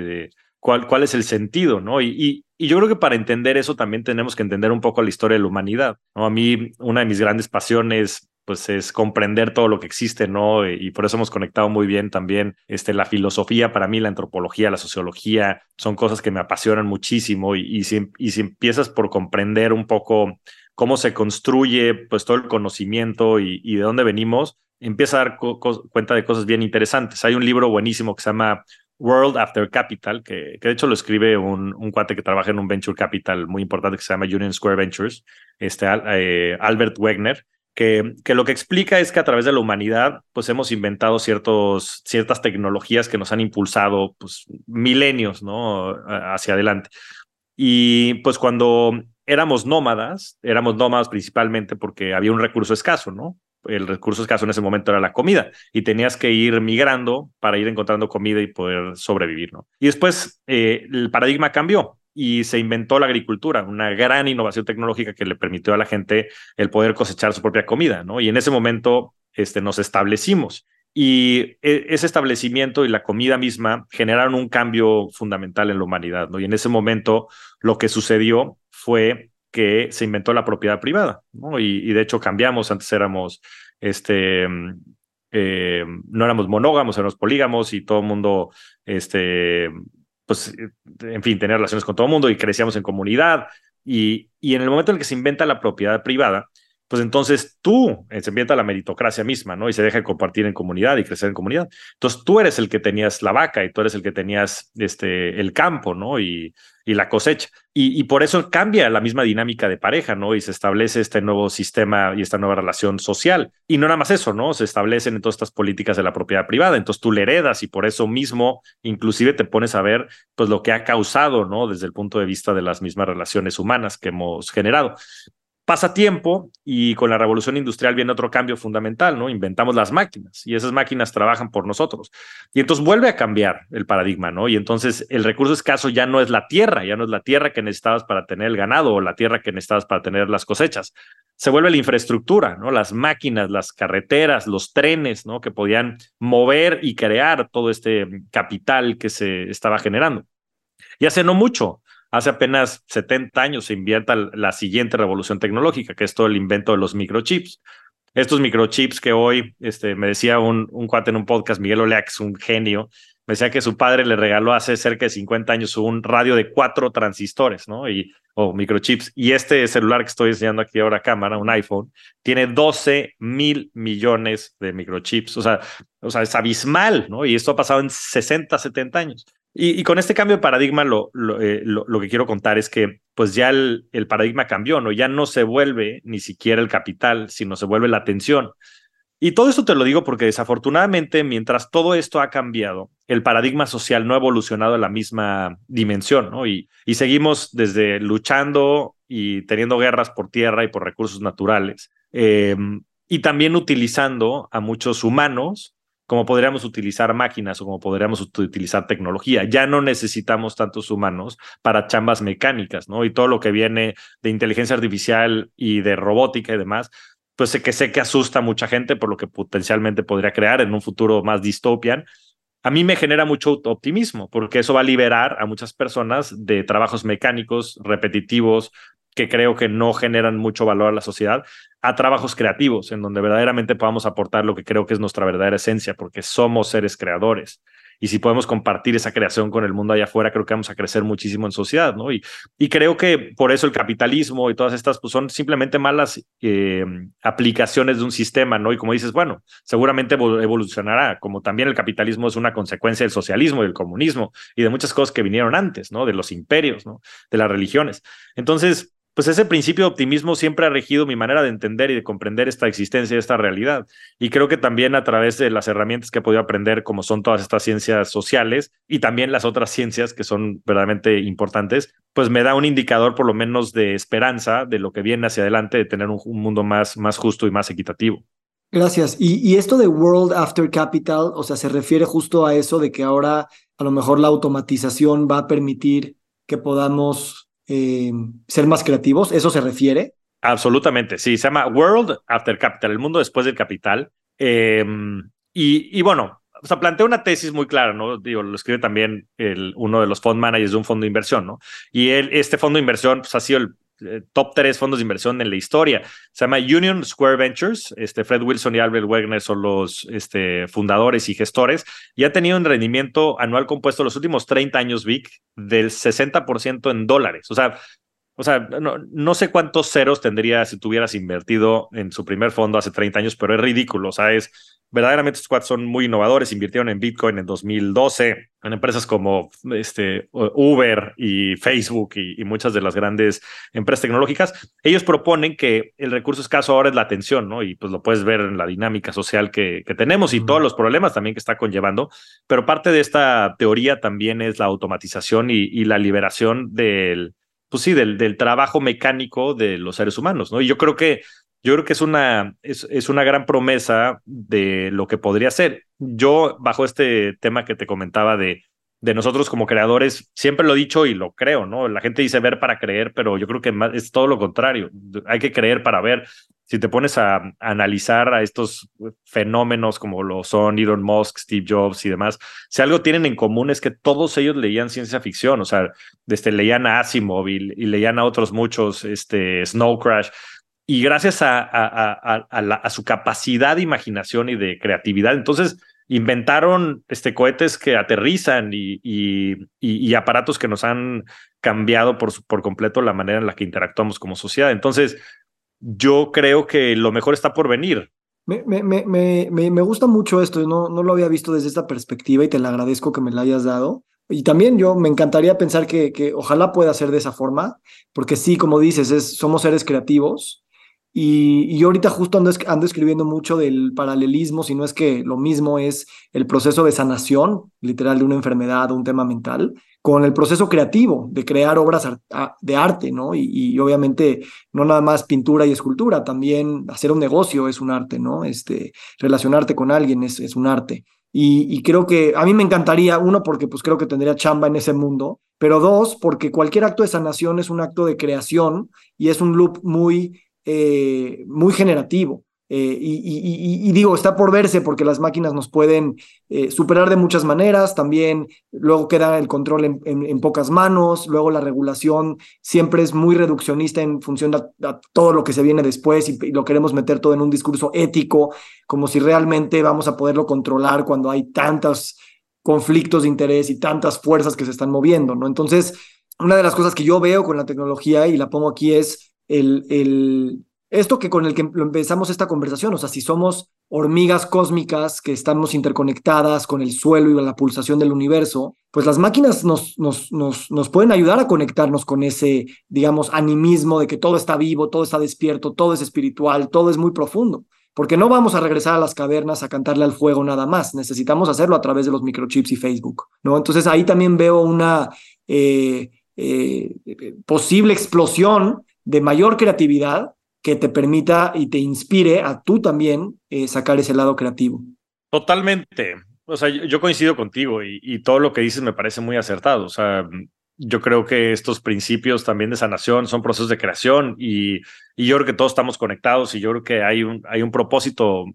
Cuál, cuál es el sentido, ¿no? Y, y, y, yo creo que para entender eso también tenemos que entender un poco la historia de la humanidad, ¿no? A mí una de mis grandes pasiones pues es comprender todo lo que existe, ¿no? Y por eso hemos conectado muy bien también este, la filosofía, para mí la antropología, la sociología, son cosas que me apasionan muchísimo y, y, si, y si empiezas por comprender un poco cómo se construye pues todo el conocimiento y, y de dónde venimos, empieza a dar cuenta de cosas bien interesantes. Hay un libro buenísimo que se llama World After Capital, que, que de hecho lo escribe un, un, cuate que trabaja en un venture capital muy importante que se llama Union Square Ventures, este, eh, Albert Wegner, que, que, lo que explica es que a través de la humanidad pues hemos inventado ciertos, ciertas tecnologías que nos han impulsado pues, milenios ¿no? hacia adelante. Y pues cuando éramos nómadas, éramos nómadas principalmente porque había un recurso escaso, ¿no? El recurso escaso en ese momento era la comida y tenías que ir migrando para ir encontrando comida y poder sobrevivir, ¿no? Y después eh, el paradigma cambió y se inventó la agricultura, una gran innovación tecnológica que le permitió a la gente el poder cosechar su propia comida, ¿no? Y en ese momento este, nos establecimos. Y e, ese establecimiento y la comida misma generaron un cambio fundamental en la humanidad, ¿no? Y en ese momento lo que sucedió fue que se inventó la propiedad privada, ¿no? Y, de hecho cambiamos, antes éramos, este, eh, no éramos monógamos, éramos polígamos y todo el mundo, este, pues, en fin, tenía relaciones con todo el mundo y crecíamos en comunidad. Y, y en el momento en que se inventa la propiedad privada, pues entonces tú, eh, se inventa la meritocracia misma, ¿no? Y se deja de compartir en comunidad y crecer en comunidad. Entonces tú eres el que tenías la vaca y tú eres el que tenías este, el campo, ¿no? Y, y la cosecha. Y, y, por eso cambia la misma dinámica de pareja, ¿no? Y se establece este nuevo sistema y esta nueva relación social. Y no nada más eso, ¿no? Se establecen todas estas políticas de la propiedad privada. Entonces tú le heredas y por eso mismo inclusive te pones a ver pues lo que ha causado, ¿no? Desde el punto de vista de las mismas relaciones humanas que hemos generado. Pasa tiempo y con la revolución industrial viene otro cambio fundamental, ¿no? Inventamos las máquinas y esas máquinas trabajan por nosotros. Y entonces vuelve a cambiar el paradigma, ¿no? Y entonces el recurso escaso ya no es la tierra, ya no es la tierra que necesitabas para tener el ganado o la tierra que necesitabas para tener las cosechas. Se vuelve la infraestructura, ¿no? Las máquinas, las carreteras, los trenes, ¿no? Que podían mover y crear todo este capital que se estaba generando. Y hace no mucho, Hace apenas 70 años se invierta la siguiente revolución tecnológica, que es todo el invento de los microchips. Estos microchips que hoy, este, me decía un, un cuate en un podcast, Miguel Oleax, un genio, me decía que su padre le regaló hace cerca de 50 años un radio de cuatro transistores, ¿no? Y, o microchips. Y este celular que estoy enseñando aquí ahora cámara, un iPhone, tiene 12 mil millones de microchips. O sea, o sea, es abismal, ¿no? Y esto ha pasado en 60, 70 años. Y, con este cambio de paradigma, lo, eh, lo, lo, que quiero contar es que pues ya el, el, paradigma cambió, ¿no? Ya no se vuelve ni siquiera el capital, sino se vuelve la atención. Y todo esto te lo digo porque desafortunadamente, mientras todo esto ha cambiado, el paradigma social no ha evolucionado en la misma dimensión, ¿no? Y, y seguimos desde luchando y teniendo guerras por tierra y por recursos naturales, eh, y también utilizando a muchos humanos como podríamos utilizar máquinas o como podríamos utilizar tecnología. Ya no necesitamos tantos humanos para chambas mecánicas, ¿no? Y todo lo que viene de inteligencia artificial y de robótica y demás, pues sé que sé que asusta a mucha gente por lo que potencialmente podría crear en un futuro más distopian. A mí me genera mucho optimismo porque eso va a liberar a muchas personas de trabajos mecánicos, repetitivos, que creo que no generan mucho valor a la sociedad, a trabajos creativos, en donde verdaderamente podamos aportar lo que creo que es nuestra verdadera esencia, porque somos seres creadores. Y si podemos compartir esa creación con el mundo allá afuera, creo que vamos a crecer muchísimo en sociedad, ¿no? Y, y creo que por eso el capitalismo y todas estas pues, son simplemente malas eh, aplicaciones de un sistema, ¿no? Y como dices, bueno, seguramente evolucionará, como también el capitalismo es una consecuencia del socialismo y del comunismo y de muchas cosas que vinieron antes, ¿no? De los imperios, ¿no? De las religiones. Entonces, pues ese principio de optimismo siempre ha regido mi manera de entender y de comprender esta existencia, esta realidad. Y creo que también a través de las herramientas que he podido aprender, como son todas estas ciencias sociales y también las otras ciencias que son verdaderamente importantes, pues me da un indicador por lo menos de esperanza de lo que viene hacia adelante, de tener un, mundo más, más justo y más equitativo. Gracias. Y, y esto de World After Capital, o sea, se refiere justo a eso de que ahora a lo mejor la automatización va a permitir que podamos eh, ser más creativos? ¿Eso se refiere? Absolutamente, sí, se llama World After Capital, el mundo después del capital. Em, y, y, bueno, plantea una tesis muy clara, ¿no? Lo escribe también el, uno de los fund managers de un fondo de inversión, ¿no? Y él, este fondo de inversión pues, ha sido el top tres fondos de inversión en la historia. Se llama Union Square Ventures. Este, Fred Wilson y Albert Wegner son los este, fundadores y gestores y ha tenido un rendimiento anual compuesto los últimos 30 años, Vic, del 60% en dólares. O sea, o sea, no, no, sé cuántos ceros tendría si tuvieras invertido en su primer fondo hace 30 años, pero es ridículo. O sea, es verdaderamente estos cuatro son muy innovadores, invirtieron en Bitcoin en 2012, en empresas como este, Uber y Facebook y, muchas de las grandes empresas tecnológicas. Ellos proponen que el recurso escaso ahora es la atención, ¿no? Y pues lo puedes ver en la dinámica social que, que tenemos y todos los problemas también que está conllevando. Pero parte de esta teoría también es la automatización y, y la liberación del, pues sí, del, del trabajo mecánico de los seres humanos, ¿no? Y yo creo que yo creo que es una, es, es, una gran promesa de lo que podría ser. Yo, bajo este tema que te comentaba de, de nosotros como creadores, siempre lo he dicho y lo creo, ¿no? La gente dice ver para creer, pero yo creo que es todo lo contrario. Hay que creer para ver. Si te pones a, analizar a estos fenómenos como lo son Elon Musk, Steve Jobs y demás, si algo tienen en común es que todos ellos leían ciencia ficción, o sea, desde leían a Asimov y, y leían a otros muchos, este, Snow Crash y gracias a, a, su capacidad de imaginación y de creatividad, entonces inventaron este, cohetes que aterrizan y, y, aparatos que nos han cambiado por, por completo la manera en la que interactuamos como sociedad. Entonces, yo creo que lo mejor está por venir. Me, me, me, me, gusta mucho esto, no, no lo había visto desde esta perspectiva y te la agradezco que me la hayas dado. Y también yo me encantaría pensar que, que ojalá pueda ser de esa forma, porque sí, como dices, es, somos seres creativos y, yo ahorita justo ando, ando, escribiendo mucho del paralelismo, si no es que lo mismo es el proceso de sanación, literal, de una enfermedad o un tema mental, con el proceso creativo de crear obras de arte, ¿no? Y, obviamente no nada más pintura y escultura, también hacer un negocio es un arte, ¿no? Este, relacionarte con alguien es, un arte. Y, y, creo que a mí me encantaría, uno, porque pues creo que tendría chamba en ese mundo, pero dos, porque cualquier acto de sanación es un acto de creación y es un loop muy eh, muy generativo. Eh, y, digo, está por verse porque las máquinas nos pueden eh, superar de muchas maneras, también luego queda el control en, pocas manos, luego la regulación siempre es muy reduccionista en función de todo lo que se viene después y, lo queremos meter todo en un discurso ético, como si realmente vamos a poderlo controlar cuando hay tantos conflictos de interés y tantas fuerzas que se están moviendo, ¿no? Entonces, una de las cosas que yo veo con la tecnología y la pongo aquí es el, el, esto que con el que empezamos esta conversación, o sea, si somos hormigas cósmicas que estamos interconectadas con el suelo y la pulsación del universo, pues las máquinas nos, nos, nos, nos pueden ayudar a conectarnos con ese, digamos, animismo de que todo está vivo, todo está despierto, todo es espiritual, todo es muy profundo. Porque no vamos a regresar a las cavernas a cantarle al fuego nada más. Necesitamos hacerlo a través de los microchips y Facebook, ¿no? Entonces ahí también veo una eh, eh, posible explosión de mayor creatividad que te permita y te inspire a tú también eh, sacar ese lado creativo. Totalmente. O sea, yo coincido contigo y, y, todo lo que dices me parece muy acertado. O sea, yo creo que estos principios también de sanación son procesos de creación y, y yo creo que todos estamos conectados y yo creo que hay un, hay un propósito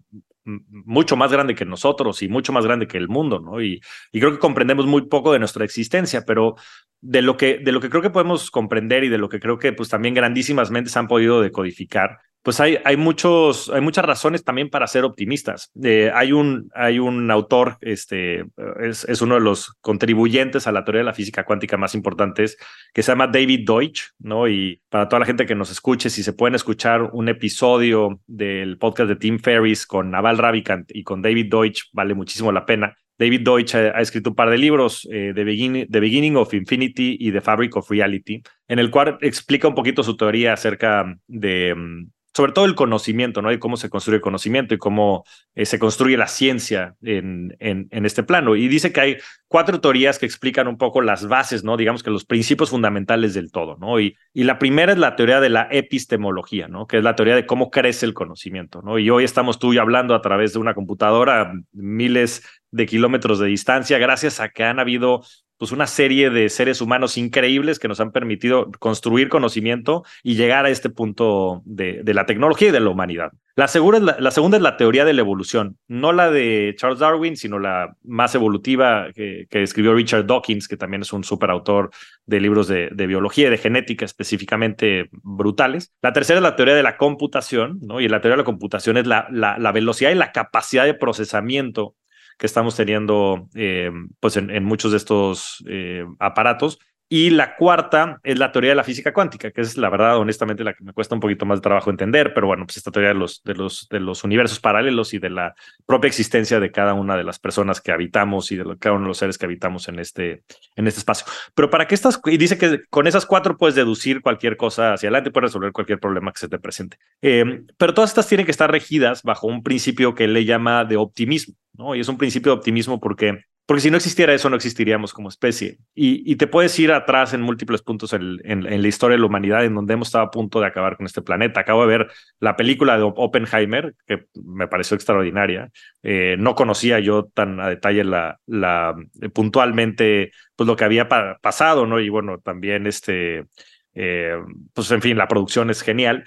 mucho más grande que nosotros y mucho más grande que el mundo, ¿no? Y, y, creo que comprendemos muy poco de nuestra existencia, pero de lo que, de lo que creo que podemos comprender y de lo que creo que pues también grandísimas mentes han podido decodificar, pues hay, hay, muchos, hay muchas razones también para ser optimistas. Eh, hay, un, hay un autor, este, es, uno de los contribuyentes a la teoría de la física cuántica más importantes, que se llama David Deutsch, ¿no? Y para toda la gente que nos escuche, si se pueden escuchar un episodio del podcast de Tim Ferriss con Naval Ravikant y con David Deutsch, vale muchísimo la pena. David Deutsch ha, escrito un par de libros, eh, The, Beginning, of Infinity y The Fabric of Reality, en el cual explica un poquito su teoría acerca de, mm, sobre todo el conocimiento, ¿no? Y cómo se construye el conocimiento y cómo eh, se construye la ciencia en, en, en, este plano. Y dice que hay cuatro teorías que explican un poco las bases, ¿no? Digamos que los principios fundamentales del todo, ¿no? Y, y la primera es la teoría de la epistemología, ¿no? Que es la teoría de cómo crece el conocimiento, ¿no? Y hoy estamos tú y hablando a través de una computadora miles de kilómetros de distancia, gracias a que han habido pues una serie de seres humanos increíbles que nos han permitido construir conocimiento y llegar a este punto de, de la tecnología y de la humanidad. La, la, segunda es la teoría de la evolución, no la de Charles Darwin, sino la más evolutiva que, que escribió Richard Dawkins, que también es un superautor de libros de, de, biología y de genética específicamente brutales. La tercera es la teoría de la computación, ¿no? y la teoría de la computación es la, la velocidad y la capacidad de procesamiento que estamos teniendo eh, pues en, muchos de estos eh, aparatos Y la cuarta es la teoría de la física cuántica, que es la verdad, honestamente, la que me cuesta un poquito más de trabajo entender, pero bueno, pues esta teoría de los, de los, de los universos paralelos y de la propia existencia de cada una de las personas que habitamos y de cada uno de los seres que habitamos en este, en este espacio. Pero para que estas, y dice que con esas cuatro puedes deducir cualquier cosa hacia adelante, puedes resolver cualquier problema que se te presente. Eh, pero todas estas tienen que estar regidas bajo un principio que él le llama de optimismo, ¿no? Y es un principio de optimismo porque porque si no existiera eso, no existiríamos como especie. Y, te puedes ir atrás en múltiples puntos en, la historia de la humanidad, en donde hemos estado a punto de acabar con este planeta. Acabo de ver la película de Oppenheimer, que me pareció extraordinaria. Eh, no conocía yo tan a detalle la, la puntualmente pues lo que había pasado, ¿no? Y bueno, también este, eh, pues en fin, la producción es genial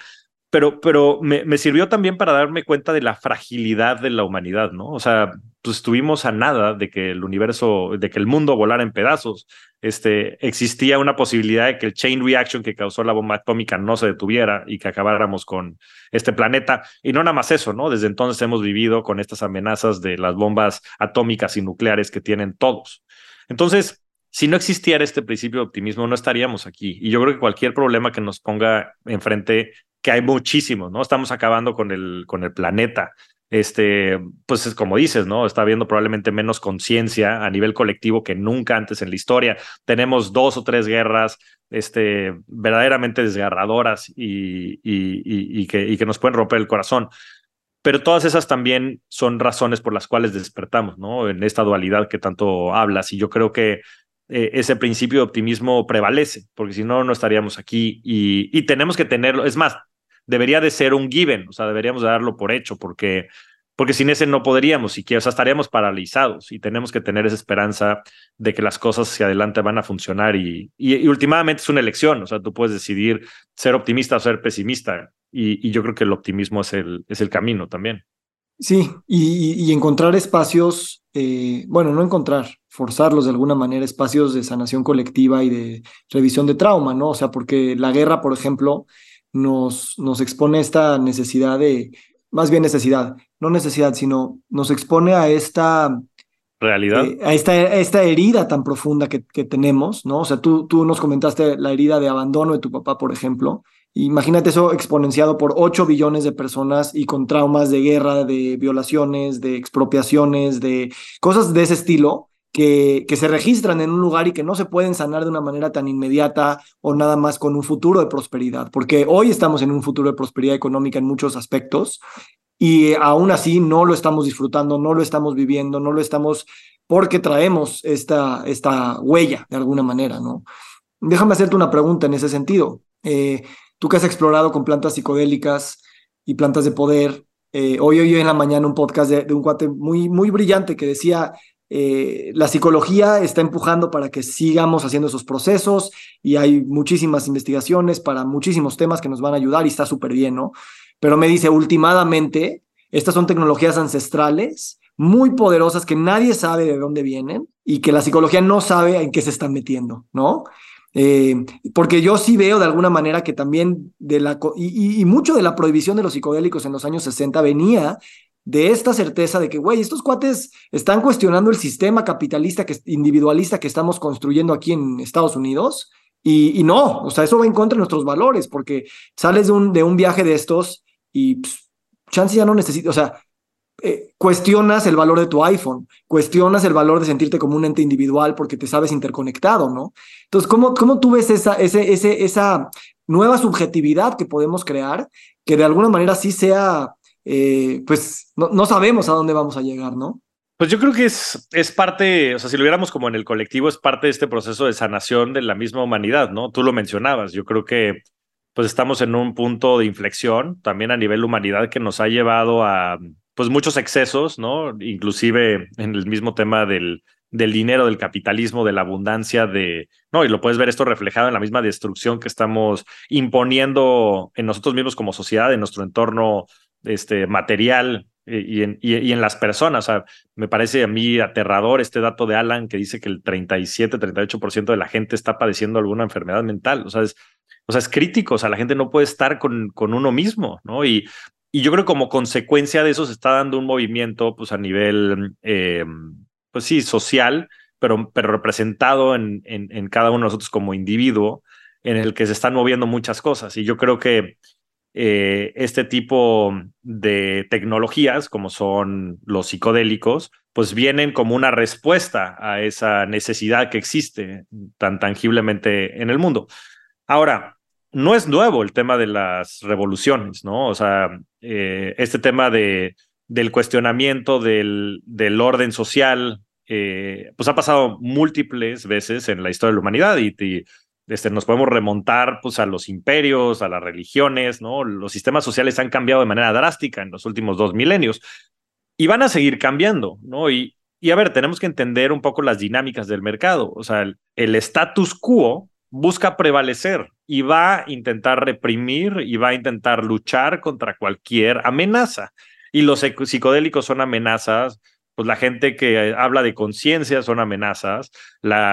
pero, pero me, me, sirvió también para darme cuenta de la fragilidad de la humanidad, ¿no? O sea, pues estuvimos a nada de que el universo, de que el mundo volara en pedazos. Este, existía una posibilidad de que el chain reaction que causó la bomba atómica no se detuviera y que acabáramos con este planeta. Y no nada más eso, ¿no? Desde entonces hemos vivido con estas amenazas de las bombas atómicas y nucleares que tienen todos. Entonces, si no existiera este principio de optimismo, no estaríamos aquí. Y yo creo que cualquier problema que nos ponga enfrente que hay muchísimos, ¿no? Estamos acabando con el, con el planeta. Este, pues es como dices, ¿no? Está habiendo probablemente menos conciencia a nivel colectivo que nunca antes en la historia. Tenemos dos o tres guerras este, verdaderamente desgarradoras y, que, nos pueden romper el corazón. Pero todas esas también son razones por las cuales despertamos, ¿no? En esta dualidad que tanto hablas. Y yo creo que eh, ese principio de optimismo prevalece, porque si no, no estaríamos aquí y tenemos que tenerlo. Es más, debería de ser un given, o sea, deberíamos darlo por hecho, porque, porque sin ese no podríamos siquiera, o sea, estaríamos paralizados y tenemos que tener esa esperanza de que las cosas hacia adelante van a funcionar y, y, últimamente es una elección, o sea, tú puedes decidir ser optimista o ser pesimista y, y yo creo que el optimismo es el, es el camino también. Sí, y, encontrar espacios, eh, bueno, no encontrar, forzarlos de alguna manera, espacios de sanación colectiva y de revisión de trauma, ¿no? O sea, porque la guerra, por ejemplo, nos, nos expone esta necesidad de, más bien necesidad, no necesidad, sino nos expone a esta realidad. Eh, a, esta, esta herida tan profunda que, que, tenemos, ¿no? O sea, tú, tú nos comentaste la herida de abandono de tu papá, por ejemplo. Imagínate eso exponenciado por 8 billones de personas y con traumas de guerra, de violaciones, de expropiaciones, de cosas de ese estilo que, se registran en un lugar y que no se pueden sanar de una manera tan inmediata o nada más con un futuro de prosperidad, porque hoy estamos en un futuro de prosperidad económica en muchos aspectos y aún así no lo estamos disfrutando, no lo estamos viviendo, no lo estamos porque traemos esta, esta huella de alguna manera, ¿no? Déjame hacerte una pregunta en ese sentido. Eh, tú que has explorado con plantas psicodélicas y plantas de poder, eh, hoy oí en la mañana un podcast de, de, un cuate muy, muy brillante que decía, eh, la psicología está empujando para que sigamos haciendo esos procesos y hay muchísimas investigaciones para muchísimos temas que nos van a ayudar y está súper bien, ¿no? Pero me dice, últimamente, estas son tecnologías ancestrales muy poderosas que nadie sabe de dónde vienen y que la psicología no sabe en qué se están metiendo, ¿no? Eh, porque yo sí veo de alguna manera que también de la y, mucho de la prohibición de los psicodélicos en los años 60 venía de esta certeza de que, güey, estos cuates están cuestionando el sistema capitalista que, individualista que estamos construyendo aquí en Estados Unidos. Y, no, o sea, eso va en contra de nuestros valores, porque sales de un, de un viaje de estos y pues, chance ya no necesitas, o sea, eh, cuestionas el valor de tu iPhone, cuestionas el valor de sentirte como un ente individual porque te sabes interconectado, ¿no? Entonces, ¿cómo, cómo tú ves esa, ese, ese, esa nueva subjetividad que podemos crear que de alguna manera sí sea eh, pues no, sabemos a dónde vamos a llegar, ¿no? Pues yo creo que es, es parte, o sea, si lo viéramos como en el colectivo, es parte de este proceso de sanación de la misma humanidad, ¿no? Tú lo mencionabas, yo creo que pues estamos en un punto de inflexión también a nivel humanidad que nos ha llevado a pues muchos excesos, ¿no? Inclusive en el mismo tema del, del dinero, del capitalismo, de la abundancia, de, no, y lo puedes ver esto reflejado en la misma destrucción que estamos imponiendo en nosotros mismos como sociedad, en nuestro entorno este, material eh, y en, y, en, las personas. O sea, me parece a mí aterrador este dato de Alan que dice que el 37, 38% de la gente está padeciendo alguna enfermedad mental. O sea, es, o sea, es crítico. O sea, la gente no puede estar con, con uno mismo, ¿no? Y, y yo creo que como consecuencia de eso se está dando un movimiento, pues a nivel, eh, pues sí, social, pero, pero representado en, en, en cada uno de nosotros como individuo, en el que se están moviendo muchas cosas. Y yo creo que eh, este tipo de tecnologías, como son los psicodélicos, pues vienen como una respuesta a esa necesidad que existe tan tangiblemente en el mundo. Ahora, no es nuevo el tema de las revoluciones, ¿no? O sea, eh, este tema de, del cuestionamiento del, del orden social, eh, pues ha pasado múltiples veces en la historia de la humanidad y, y este, nos podemos remontar pues, a los imperios, a las religiones, ¿no? Los sistemas sociales han cambiado de manera drástica en los últimos dos milenios y van a seguir cambiando, ¿no? Y, y a ver, tenemos que entender un poco las dinámicas del mercado. O sea, el, el status quo busca prevalecer y va a intentar reprimir y va a intentar luchar contra cualquier amenaza. Y los psicodélicos son amenazas pues la gente que habla de conciencia son amenazas,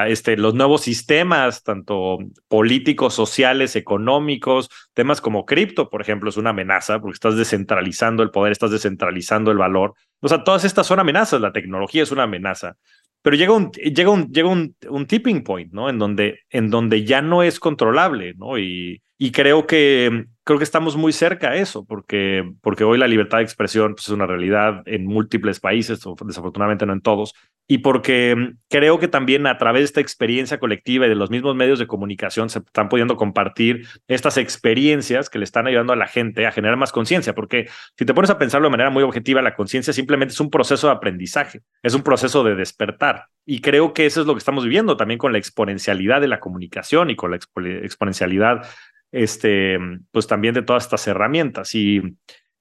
este, los nuevos sistemas, tanto políticos, sociales, económicos, temas como cripto, por ejemplo, es una amenaza porque estás descentralizando el poder, estás descentralizando el valor. O sea, todas estas son amenazas, la tecnología es una amenaza. Pero llega un, llega un, llega un, un tipping point, ¿no? En donde, en donde ya no es controlable, ¿no? Y creo que, creo que estamos muy cerca a eso, porque, porque hoy la libertad de expresión pues, es una realidad en múltiples países, desafortunadamente no en todos, y porque creo que también a través de esta experiencia colectiva y de los mismos medios de comunicación se están pudiendo compartir estas experiencias que le están ayudando a la gente a generar más conciencia, porque si te pones a pensarlo de manera muy objetiva, la conciencia simplemente es un proceso de aprendizaje, es un proceso de despertar. Y creo que eso es lo que estamos viviendo también con la exponencialidad de la comunicación y con la exponencialidad este, pues también de todas estas herramientas. Y,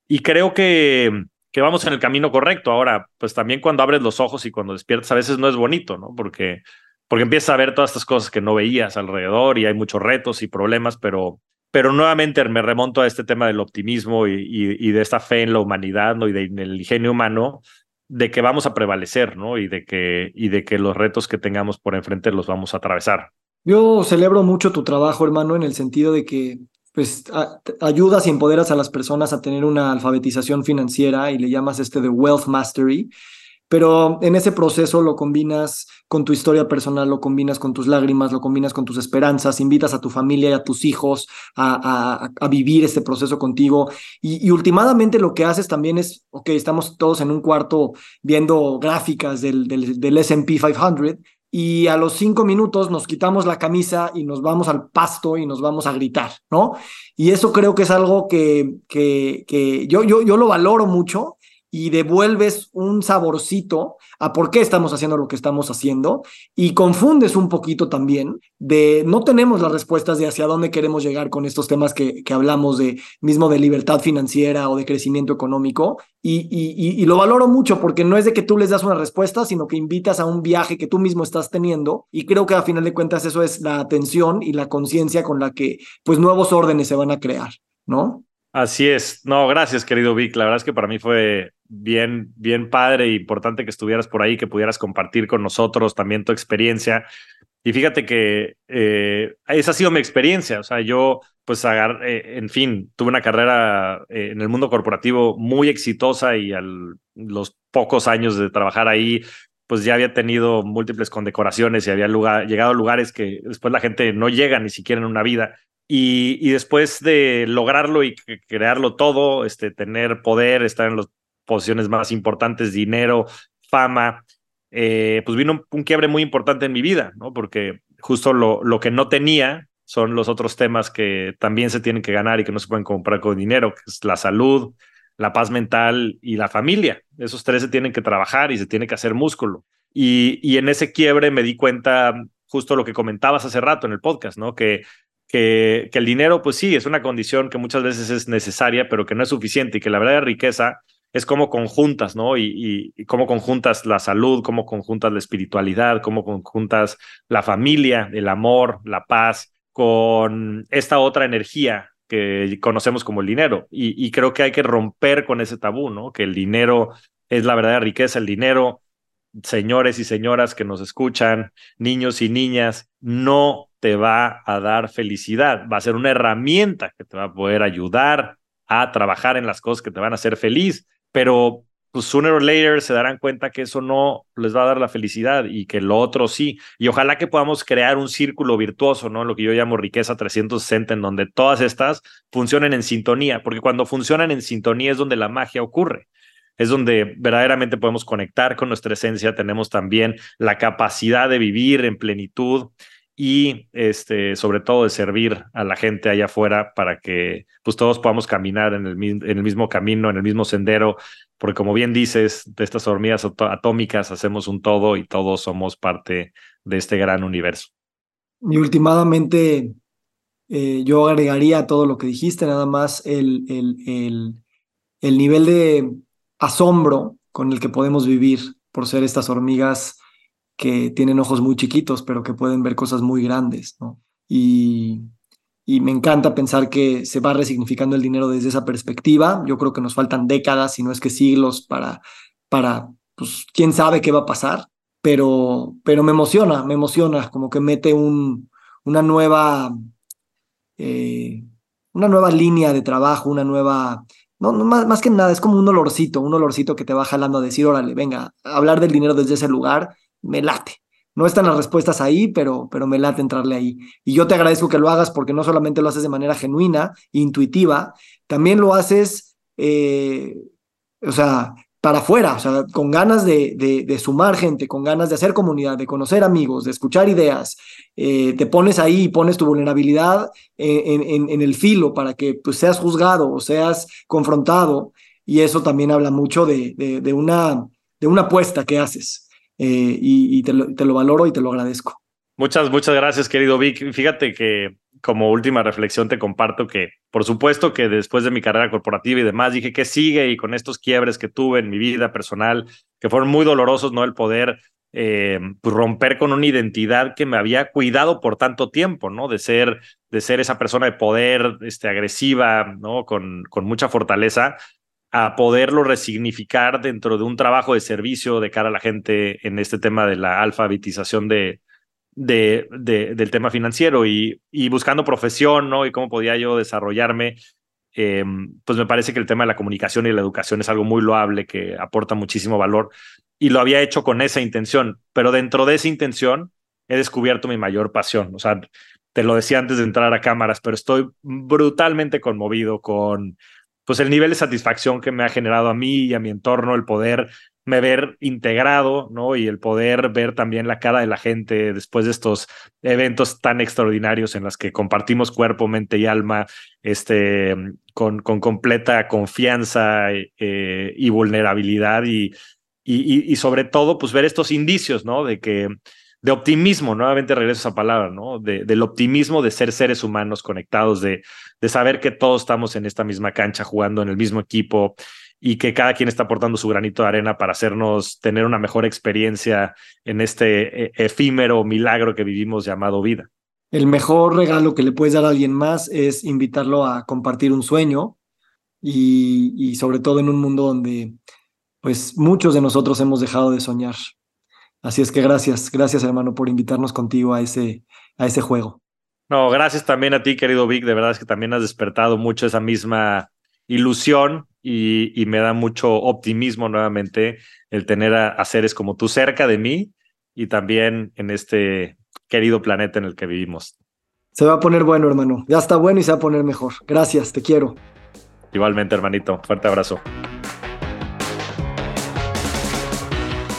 y creo que, que vamos en el camino correcto. Ahora, pues también cuando abres los ojos y cuando despiertas, a veces no es bonito, ¿no? Porque, porque empiezas a ver todas estas cosas que no veías alrededor y hay muchos retos y problemas, pero, pero nuevamente me remonto a este tema del optimismo y, y, de esta fe en la humanidad, ¿no? Y de, en el ingenio humano, de que vamos a prevalecer, ¿no? Y de que, y de que los retos que tengamos por enfrente los vamos a atravesar. Yo celebro mucho tu trabajo, hermano, en el sentido de que pues ayudas y empoderas a las personas a tener una alfabetización financiera y le llamas este de wealth mastery, pero en ese proceso lo combinas con tu historia personal, lo combinas con tus lágrimas, lo combinas con tus esperanzas, invitas a tu familia y a tus hijos a, vivir este proceso contigo. Y, y, últimamente lo que haces también es, ok, estamos todos en un cuarto viendo gráficas del, del, del SP 500 y a los cinco minutos nos quitamos la camisa y nos vamos al pasto y nos vamos a gritar, ¿no? Y eso creo que es algo que, que, que yo, yo, yo lo valoro mucho y devuelves un saborcito a por qué estamos haciendo lo que estamos haciendo y confundes un poquito también de no tenemos las respuestas de hacia dónde queremos llegar con estos temas que, que hablamos de mismo de libertad financiera o de crecimiento económico y, y, lo valoro mucho porque no es de que tú les das una respuesta, sino que invitas a un viaje que tú mismo estás teniendo y creo que a final de cuentas eso es la atención y la conciencia con la que pues nuevos órdenes se van a crear, ¿no? Así es. No, gracias, querido Vic. La verdad es que para mí fue bien, bien padre e importante que estuvieras por ahí, que pudieras compartir con nosotros también tu experiencia. Y fíjate que eh, esa ha sido mi experiencia. O sea, yo, pues, eh, en fin, tuve una carrera eh, en el mundo corporativo muy exitosa y a los pocos años de trabajar ahí, pues ya había tenido múltiples condecoraciones y había lugar, llegado a lugares que después la gente no llega ni siquiera en una vida. Y, y, después de lograrlo y crearlo todo, este, tener poder, estar en las posiciones más importantes, dinero, fama, eh, pues vino un, quiebre muy importante en mi vida, ¿no? Porque justo lo, lo que no tenía son los otros temas que también se tienen que ganar y que no se pueden comprar con dinero, que es la salud, la paz mental y la familia. Esos tres se tienen que trabajar y se tiene que hacer músculo. Y, y en ese quiebre me di cuenta justo lo que comentabas hace rato en el podcast, ¿no? Que que, que el dinero, pues sí, es una condición que muchas veces es necesaria, pero que no es suficiente y que la verdadera riqueza es cómo conjuntas, ¿no? Y, cómo conjuntas la salud, cómo conjuntas la espiritualidad, cómo conjuntas la familia, el amor, la paz, con esta otra energía que conocemos como el dinero. Y, y creo que hay que romper con ese tabú, ¿no? Que el dinero es la verdadera riqueza, el dinero, señores y señoras que nos escuchan, niños y niñas, no te va a dar felicidad, va a ser una herramienta que te va a poder ayudar a trabajar en las cosas que te van a hacer feliz, pero pues sooner or later se darán cuenta que eso no les va a dar la felicidad y que lo otro sí. Y ojalá que podamos crear un círculo virtuoso, ¿no? Lo que yo llamo riqueza 360, en donde todas estas funcionen en sintonía, porque cuando funcionan en sintonía es donde la magia ocurre. Es donde verdaderamente podemos conectar con nuestra esencia, tenemos también la capacidad de vivir en plenitud y este, sobre todo de servir a la gente allá afuera para que pues todos podamos caminar en el, mismo camino, en el mismo sendero, porque como bien dices, de estas hormigas atómicas hacemos un todo y todos somos parte de este gran universo. Y últimamente eh, yo agregaría todo lo que dijiste, nada más el, el, el, el nivel de asombro con el que podemos vivir por ser estas hormigas que tienen ojos muy chiquitos, pero que pueden ver cosas muy grandes, ¿no? Y, y me encanta pensar que se va resignificando el dinero desde esa perspectiva. Yo creo que nos faltan décadas, si no es que siglos, para, para pues, quién sabe qué va a pasar, pero, pero me emociona, me emociona, como que mete un, una nueva, eh, una nueva línea de trabajo, una nueva, no, no más, más, que nada, es como un olorcito, un olorcito que te va jalando a decir, órale, venga, hablar del dinero desde ese lugar, me late. No están las respuestas ahí, pero, pero me late entrarle ahí. Y yo te agradezco que lo hagas porque no solamente lo haces de manera genuina, intuitiva, también lo haces, eh, o sea, para afuera, o sea, con ganas de, de, sumar gente, con ganas de hacer comunidad, de conocer amigos, de escuchar ideas, eh, te pones ahí y pones tu vulnerabilidad en, en, en, el filo para que pues, seas juzgado o seas confrontado, y eso también habla mucho de, de una, de una apuesta que haces. Eh, y, te, lo, valoro y te lo agradezco. Muchas, muchas gracias, querido Vic. Fíjate que como última reflexión te comparto que, por supuesto que después de mi carrera corporativa y demás, dije que sigue y con estos quiebres que tuve en mi vida personal, que fueron muy dolorosos, ¿no? El poder eh, pues, romper con una identidad que me había cuidado por tanto tiempo, ¿no? De ser, de ser esa persona de poder, este, agresiva, ¿no? Con, con mucha fortaleza, a poderlo resignificar dentro de un trabajo de servicio de cara a la gente en este tema de la alfabetización de, de, del tema financiero y, y, buscando profesión, ¿no? Y cómo podía yo desarrollarme. Eh, pues me parece que el tema de la comunicación y la educación es algo muy loable que aporta muchísimo valor y lo había hecho con esa intención, pero dentro de esa intención he descubierto mi mayor pasión. O sea, te lo decía antes de entrar a cámaras, pero estoy brutalmente conmovido con pues el nivel de satisfacción que me ha generado a mí y a mi entorno, el poder me ver integrado, ¿no? Y el poder ver también la cara de la gente después de estos eventos tan extraordinarios en los que compartimos cuerpo, mente y alma, este, con, con completa confianza eh, y vulnerabilidad y, y, y, sobre todo, pues ver estos indicios, ¿no? De que de optimismo, nuevamente regreso a esa palabra, ¿no? De, del optimismo de ser seres humanos conectados, de, de saber que todos estamos en esta misma cancha jugando en el mismo equipo y que cada quien está aportando su granito de arena para hacernos tener una mejor experiencia en este e, efímero milagro que vivimos llamado vida. El mejor regalo que le puedes dar a alguien más es invitarlo a compartir un sueño y, y sobre todo en un mundo donde pues muchos de nosotros hemos dejado de soñar. Así es que gracias, gracias hermano por invitarnos contigo a ese, a ese juego. No, gracias también a ti, querido Vic. De verdad es que también has despertado mucho esa misma ilusión y, y me da mucho optimismo nuevamente el tener a, seres como tú cerca de mí y también en este querido planeta en el que vivimos. Se va a poner bueno, hermano. Ya está bueno y se va a poner mejor. Gracias, te quiero. Igualmente, hermanito. Fuerte abrazo.